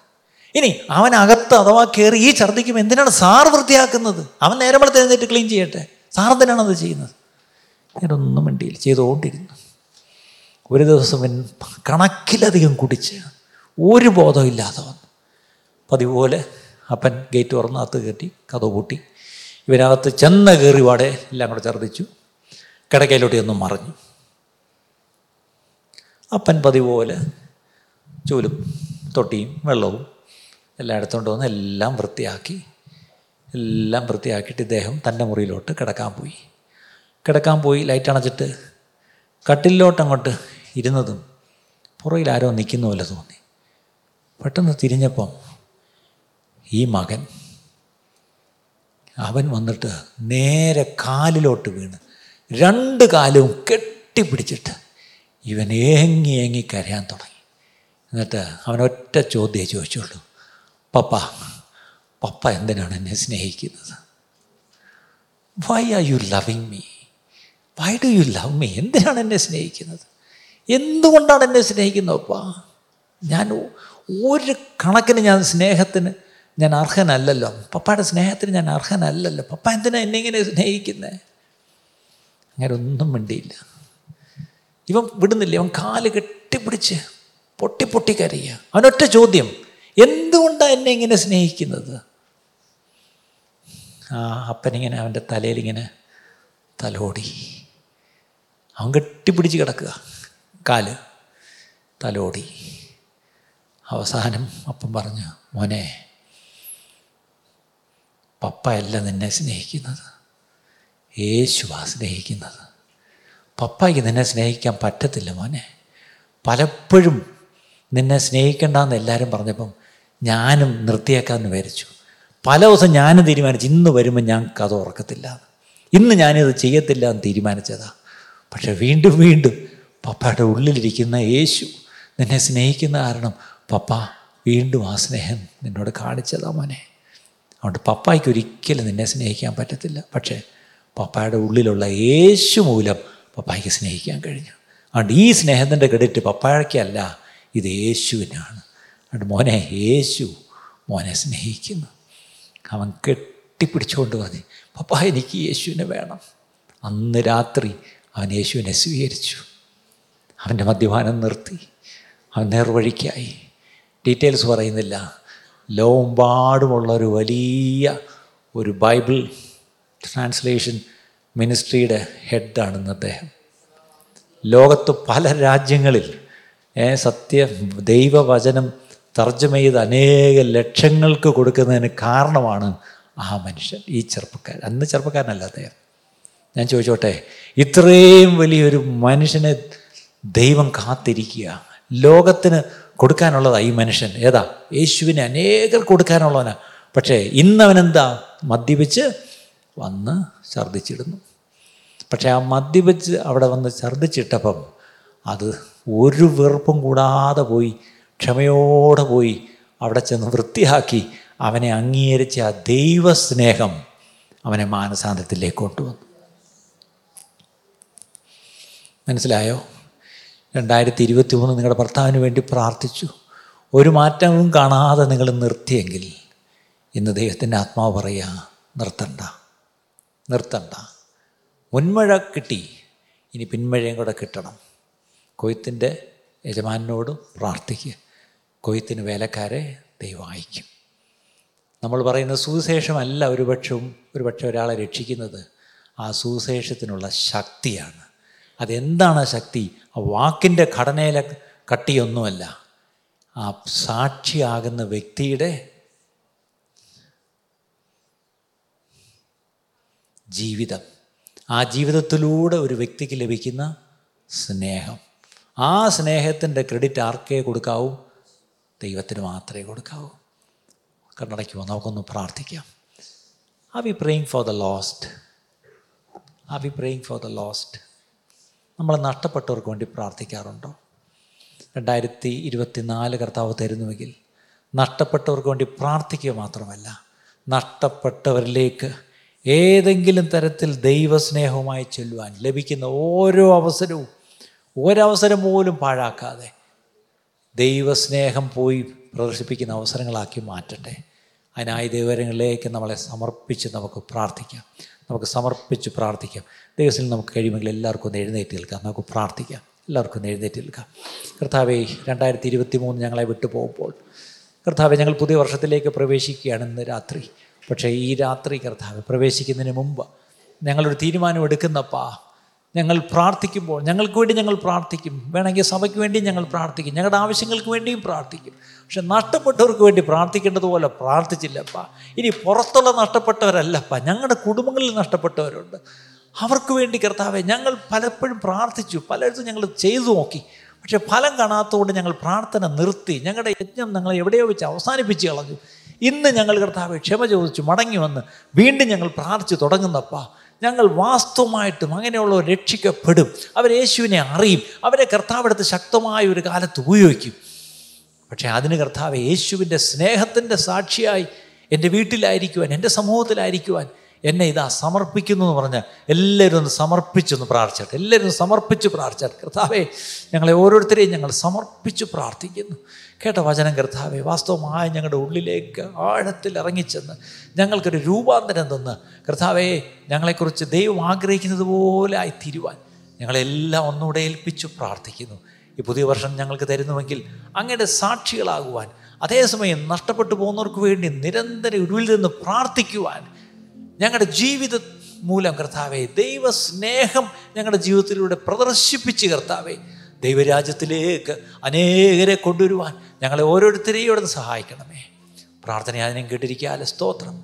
ഇനി അവൻ അകത്ത് അഥവാ കയറി ഈ ഛർദ്ദിക്കും എന്തിനാണ് സാർ വൃത്തിയാക്കുന്നത്? അവൻ നേരം വെളുത്ത് എഴുന്നേറ്റ് ക്ലീൻ ചെയ്യട്ടെ? സാർ എന്തിനാണ് അത് ചെയ്യുന്നത്? ഞാനൊന്നും മിണ്ടിയിൽ ചെയ്തുകൊണ്ടിരുന്നു. ഒരു ദിവസം ഇവൻ കണക്കിലധികം കുടിച്ച് ഒരു ബോധമില്ലാതെ വന്നു. പതിപോലെ അപ്പൻ ഗേറ്റ് തുറന്ന് അകത്ത് കയറ്റി കഥ പൂട്ടി. ഇവനകത്ത് ചെന്ന കയറി പാടെ എല്ലാം കൂടെ ഛർദ്ദിച്ചു. കിടക്കയിലോട്ട് ഒന്നും മറിഞ്ഞു. അപ്പൻ പതിപോലെ ചൂലും തൊട്ടിയും വെള്ളവും എല്ലാം എടുത്തുകൊണ്ട് വന്ന് എല്ലാം വൃത്തിയാക്കി എല്ലാം വൃത്തിയാക്കിയിട്ട് ഇദ്ദേഹം തന്റെ മുറിയിലോട്ട് കിടക്കാൻ പോയി. കിടക്കാൻ പോയി ലൈറ്റ് അണച്ചിട്ട് കട്ടിലോട്ട് അങ്ങോട്ട് ഇരുന്നതും പുറയിൽ ആരോ നിൽക്കുന്ന പോലെ തോന്നി. പെട്ടെന്ന് തിരിഞ്ഞപ്പം ഈ മകൻ അവൻ വന്നിട്ട് നേരെ കാലിലോട്ട് വീണ് രണ്ട് കാലും കെട്ടിപ്പിടിച്ചിട്ട് ഇവൻ ഏങ്ങി ഏങ്ങി കരയാൻ തുടങ്ങി. എന്നിട്ട് അവൻ ഒറ്റ ചോദ്യമേ ചോദിച്ചുള്ളൂ. പപ്പ പപ്പ എന്തിനാണ് എന്നെ സ്നേഹിക്കുന്നത്? Why are you loving me why do you love me എന്തിനാണ് എന്നെ സ്നേഹിക്കുന്നത്? എന്തുകൊണ്ടാണ് എന്നെ സ്നേഹിക്കുന്നത് അപ്പ ഞാൻ ഒരു കണക്കിന് ഞാൻ സ്നേഹത്തിന് ഞാൻ അർഹനല്ലല്ലോ. പപ്പയുടെ സ്നേഹത്തിന് ഞാൻ അർഹനല്ലല്ലോ. പപ്പ എന്തിനാ എന്നെ ഇങ്ങനെ സ്നേഹിക്കുന്നത് അങ്ങനെ ഒന്നും മിണ്ടിയില്ല. ഇവൻ വിടുന്നില്ല. ഇവൻ കാൽ കെട്ടിപ്പിടിച്ച് പൊട്ടി പൊട്ടി കരയുക അവനൊറ്റ ചോദ്യം. എന്തുകൊണ്ടാണ് എന്നെ ഇങ്ങനെ സ്നേഹിക്കുന്നത്? ആ അപ്പനിങ്ങനെ അവന്റെ തലയിലിങ്ങനെ തലോടി. അവൻ കെട്ടിപ്പിടിച്ച് കിടക്കുക. കാൽ തലോടി. അവസാനം അപ്പൻ പറഞ്ഞു മോനെ പപ്പയല്ല നിന്നെ സ്നേഹിക്കുന്നത്. യേശുവാ സ്നേഹിക്കുന്നത്. പപ്പായ്ക്ക് നിന്നെ സ്നേഹിക്കാൻ പറ്റത്തില്ല മോനെ. പലപ്പോഴും നിന്നെ സ്നേഹിക്കേണ്ടെന്ന് എല്ലാവരും പറഞ്ഞപ്പം ഞാനും നിർത്തിയേക്കാമെന്ന് വിചാരിച്ചു. പല ദിവസം ഞാനും തീരുമാനിച്ചു ഇന്ന് വരുമ്പോൾ ഞാൻ കഥ ഉറക്കത്തില്ല ഇന്ന് ഞാനിത് ചെയ്യത്തില്ല എന്ന് തീരുമാനിച്ചതാ. പക്ഷെ വീണ്ടും വീണ്ടും പപ്പയുടെ ഉള്ളിലിരിക്കുന്ന യേശു നിന്നെ സ്നേഹിക്കുന്ന കാരണം പപ്പ വീണ്ടും ആ സ്നേഹം നിന്നോട് കാണിച്ചതാ മോനെ. അതുകൊണ്ട് പപ്പായ്ക്ക് ഒരിക്കലും നിന്നെ സ്നേഹിക്കാൻ പറ്റത്തില്ല. പക്ഷേ പപ്പായുടെ ഉള്ളിലുള്ള യേശു മൂലം പപ്പായ്ക്ക് സ്നേഹിക്കാൻ കഴിഞ്ഞു. അതുകൊണ്ട് ഈ സ്നേഹത്തിന്റെ ക്രെഡിറ്റ് പപ്പായക്കല്ല ഇത് യേശുവിനാണ്. അതുകൊണ്ട് മോനെ യേശു മോനെ സ്നേഹിക്കുന്നു. അവൻ കെട്ടിപ്പിടിച്ചുകൊണ്ട് പറഞ്ഞു പപ്പ എനിക്ക് യേശുവിനെ വേണം. അന്ന് രാത്രി അവൻ യേശുവിനെ സ്വീകരിച്ചു. അവന്റെ മദ്യപാനം നിർത്തി. അവൻ നേർവഴിക്കായി. ഡീറ്റെയിൽസ് പറയുന്നില്ല. ലോകമ്പാടുമുള്ള ഒരു വലിയ ഒരു ബൈബിൾ ട്രാൻസ്ലേഷൻ മിനിസ്ട്രിയുടെ ഹെഡാണെന്ന് അദ്ദേഹം. ലോകത്ത് പല രാജ്യങ്ങളിൽ സത്യ ദൈവവചനം തർജമ ചെയ്ത് അനേക ലക്ഷങ്ങൾക്ക് കൊടുക്കുന്നതിന് കാരണമാണ് ആ മനുഷ്യൻ ഈ ചെറുപ്പക്കാരൻ അന്ന് ചെറുപ്പക്കാരനല്ല അദ്ദേഹം. ഞാൻ ചോദിച്ചോട്ടെ ഇത്രയും വലിയൊരു മനുഷ്യനെ ദൈവം കാത്തിരിക്കുക ലോകത്തിന് കൊടുക്കാനുള്ളതാ ഈ മനുഷ്യൻ. ഏതാ? യേശുവിനെ അനേകർ കൊടുക്കാനുള്ളവനാ. പക്ഷേ ഇന്നവനെന്താ? മദ്യപിച്ച് വന്ന് ഛർദ്ദിച്ചിടുന്നു. പക്ഷേ ആ മദ്യപിച്ച് അവിടെ വന്ന് ഛർദ്ദിച്ചിട്ടപ്പം അത് ഒരു വെറുപ്പും കൂടാതെ പോയി ക്ഷമയോടെ പോയി അവിടെ ചെന്ന് വൃത്തിയാക്കി അവനെ അംഗീകരിച്ച ആ ദൈവസ്നേഹം അവനെ മാനസാന്തത്തിലേക്ക് കൊണ്ടുവന്നു. മനസ്സിലായോ? രണ്ടായിരത്തി ഇരുപത്തി മൂന്ന് നിങ്ങളുടെ ഭർത്താവിന് വേണ്ടി പ്രാർത്ഥിച്ചു. ഒരു മാറ്റവും കാണാതെ നിങ്ങൾ നിർത്തിയെങ്കിൽ ഇന്ന് ദൈവത്തിന്റെ ആത്മാവ് പറയുക നിർത്തണ്ട നിർത്തണ്ട. മുൻമഴ കിട്ടി ഇനി പിന്മഴയും കൂടെ കിട്ടണം. കൊയ്ത്തിന്റെ യജമാനോട് പ്രാർത്ഥിക്കുക. കൊയ്ത്തിന് വേലക്കാരെ ദൈവം അയക്കും. നമ്മൾ പറയുന്ന സുവിശേഷമല്ല ഒരുപക്ഷവും ഒരുപക്ഷെ ഒരാളെ രക്ഷിക്കുന്നത് ആ സുവിശേഷത്തിനുള്ള ശക്തിയാണ്. അതെന്താണ് ആ ശക്തി? ആ വാക്കിന്റെ ഘടനയിലെ കട്ടിയൊന്നുമല്ല. ആ സാക്ഷിയാകുന്ന വ്യക്തിയുടെ ജീവിതം. ആ ജീവിതത്തിലൂടെ ഒരു വ്യക്തിക്ക് ലഭിക്കുന്ന സ്നേഹം. ആ സ്നേഹത്തിന്റെ ക്രെഡിറ്റ് ആർക്കേ കൊടുക്കാവൂ? ദൈവത്തിന് മാത്രമേ കൊടുക്കാവൂ. കണ്ണടയ്ക്കുമോ നമുക്കൊന്ന് പ്രാർത്ഥിക്കാം. ആ we praying for the lost ah we praying for the lost നമ്മൾ നഷ്ടപ്പെട്ടവർക്ക് വേണ്ടി പ്രാർത്ഥിക്കാറുണ്ടോ? രണ്ടായിരത്തി ഇരുപത്തി നാല് കർത്താവ് തരുന്നുവെങ്കിൽ നഷ്ടപ്പെട്ടവർക്ക് വേണ്ടി പ്രാർത്ഥിക്കുക മാത്രമല്ല നഷ്ടപ്പെട്ടവരിലേക്ക് ഏതെങ്കിലും തരത്തിൽ ദൈവസ്നേഹവുമായി ചെല്ലുവാൻ ലഭിക്കുന്ന ഓരോ അവസരവും ഒരവസരം പോലും പാഴാക്കാതെ ദൈവസ്നേഹം പോയി പ്രദർശിപ്പിക്കുന്ന അവസരങ്ങളാക്കി മാറ്റട്ടെ. അതിനായി ദൈവരങ്ങളിലേക്ക് നമ്മളെ സമർപ്പിച്ച് നമുക്ക് പ്രാർത്ഥിക്കാം. നമുക്ക് സമർപ്പിച്ച് പ്രാർത്ഥിക്കാം. ദൈവത്തിൽ നമുക്ക് കഴിയുമെങ്കിൽ എല്ലാവർക്കും ഒന്ന് എഴുന്നേറ്റ് നിൽക്കാം. നമുക്ക് പ്രാർത്ഥിക്കാം. എല്ലാവർക്കും എഴുന്നേറ്റ് നിൽക്കാം. കർത്താവെ രണ്ടായിരത്തി ഇരുപത്തി മൂന്ന് ഞങ്ങളെ വിട്ടു പോകുമ്പോൾ കർത്താവെ ഞങ്ങൾ പുതിയ വർഷത്തിലേക്ക് പ്രവേശിക്കുകയാണ് ഇന്ന് രാത്രി. പക്ഷേ ഈ രാത്രി കർത്താവ് പ്രവേശിക്കുന്നതിന് മുമ്പ് ഞങ്ങളൊരു തീരുമാനം എടുക്കുന്നപ്പാ ഞങ്ങൾ പ്രാർത്ഥിക്കുമ്പോൾ ഞങ്ങൾക്ക് വേണ്ടി ഞങ്ങൾ പ്രാർത്ഥിക്കും. വേണമെങ്കിൽ സഭയ്ക്ക് വേണ്ടിയും ഞങ്ങൾ പ്രാർത്ഥിക്കും. ഞങ്ങളുടെ ആവശ്യങ്ങൾക്ക് വേണ്ടിയും പ്രാർത്ഥിക്കും. പക്ഷെ നഷ്ടപ്പെട്ടവർക്ക് വേണ്ടി പ്രാർത്ഥിക്കേണ്ടതുപോലെ പ്രാർത്ഥിച്ചില്ലപ്പ. ഇനി പുറത്തുള്ള നഷ്ടപ്പെട്ടവരല്ലപ്പ. ഞങ്ങളുടെ കുടുംബങ്ങളിൽ നഷ്ടപ്പെട്ടവരുണ്ട്. അവർക്ക് വേണ്ടി കർത്താവെ ഞങ്ങൾ പലപ്പോഴും പ്രാർത്ഥിച്ചു. പലയിടത്തും ഞങ്ങൾ ചെയ്തു നോക്കി. പക്ഷെ ഫലം കാണാത്തതുകൊണ്ട് ഞങ്ങൾ പ്രാർത്ഥന നിർത്തി. ഞങ്ങളുടെ യജ്ഞം ഞങ്ങൾ എവിടെയോ വെച്ച് അവസാനിപ്പിച്ച് കളഞ്ഞു. ഇന്ന് ഞങ്ങൾ കർത്താവെ ക്ഷമ ചോദിച്ചു മടങ്ങി വന്ന് വീണ്ടും ഞങ്ങൾ പ്രാർത്ഥിച്ചു തുടങ്ങുന്നപ്പാ. ഞങ്ങൾ വാസ്തവമായിട്ടും അങ്ങനെയുള്ളവർ രക്ഷിക്കപ്പെടും. അവർ യേശുവിനെ അറിയും. അവരെ കർത്താവെടുത്ത് ശക്തമായ ഒരു കാലത്ത് ഉപയോഗിക്കും. പക്ഷേ അതിന് കർത്താവ് യേശുവിന്റെ സ്നേഹത്തിന്റെ സാക്ഷിയായി എന്റെ വീട്ടിലായിരിക്കുവാൻ എന്റെ സമൂഹത്തിലായിരിക്കുവാൻ എന്നെ ഇതാ സമർപ്പിക്കുന്നു എന്ന് പറഞ്ഞാൽ എല്ലാവരും ഒന്ന് സമർപ്പിച്ചൊന്ന് പ്രാർത്ഥിച്ചട്ടെ. എല്ലാവരും സമർപ്പിച്ച് പ്രാർത്ഥിച്ചട്ടെ. കർത്താവേ ഞങ്ങളെ ഓരോരുത്തരെയും ഞങ്ങൾ സമർപ്പിച്ച് പ്രാർത്ഥിക്കുന്നു. കേട്ട വചനം കർത്താവേ വാസ്തവമായ ഞങ്ങളുടെ ഉള്ളിലേക്ക് ആഴത്തിൽ ഇറങ്ങിച്ചെന്ന് ഞങ്ങൾക്കൊരു രൂപാന്തരം തന്ന്. കർത്താവേ ഞങ്ങളെക്കുറിച്ച് ദൈവം ആഗ്രഹിക്കുന്നത് പോലെ ആയി തീരുവാൻ ഞങ്ങളെല്ലാം ഒന്നുകൂടെ ഏൽപ്പിച്ചു പ്രാർത്ഥിക്കുന്നു. ഈ പുതിയ വർഷം ഞങ്ങൾക്ക് തരുന്നുവെങ്കിൽ അങ്ങയുടെ സാക്ഷികളാകുവാൻ അതേസമയം നഷ്ടപ്പെട്ടു പോകുന്നവർക്ക് വേണ്ടി നിരന്തരം ഉരുവിൽ നിന്ന് പ്രാർത്ഥിക്കുവാൻ ഞങ്ങളുടെ ജീവിത മൂലം കർത്താവെ ദൈവസ്നേഹം ഞങ്ങളുടെ ജീവിതത്തിലൂടെ പ്രദർശിപ്പിച്ച് കർത്താവെ ദൈവരാജ്യത്തിലേക്ക് അനേകരെ കൊണ്ടുവരുവാൻ ഞങ്ങളെ ഓരോരുത്തരെയും ഇവിടെ സഹായിക്കണമേ. പ്രാർത്ഥന അതിനും കേട്ടിരിക്കാതെ സ്തോത്രം.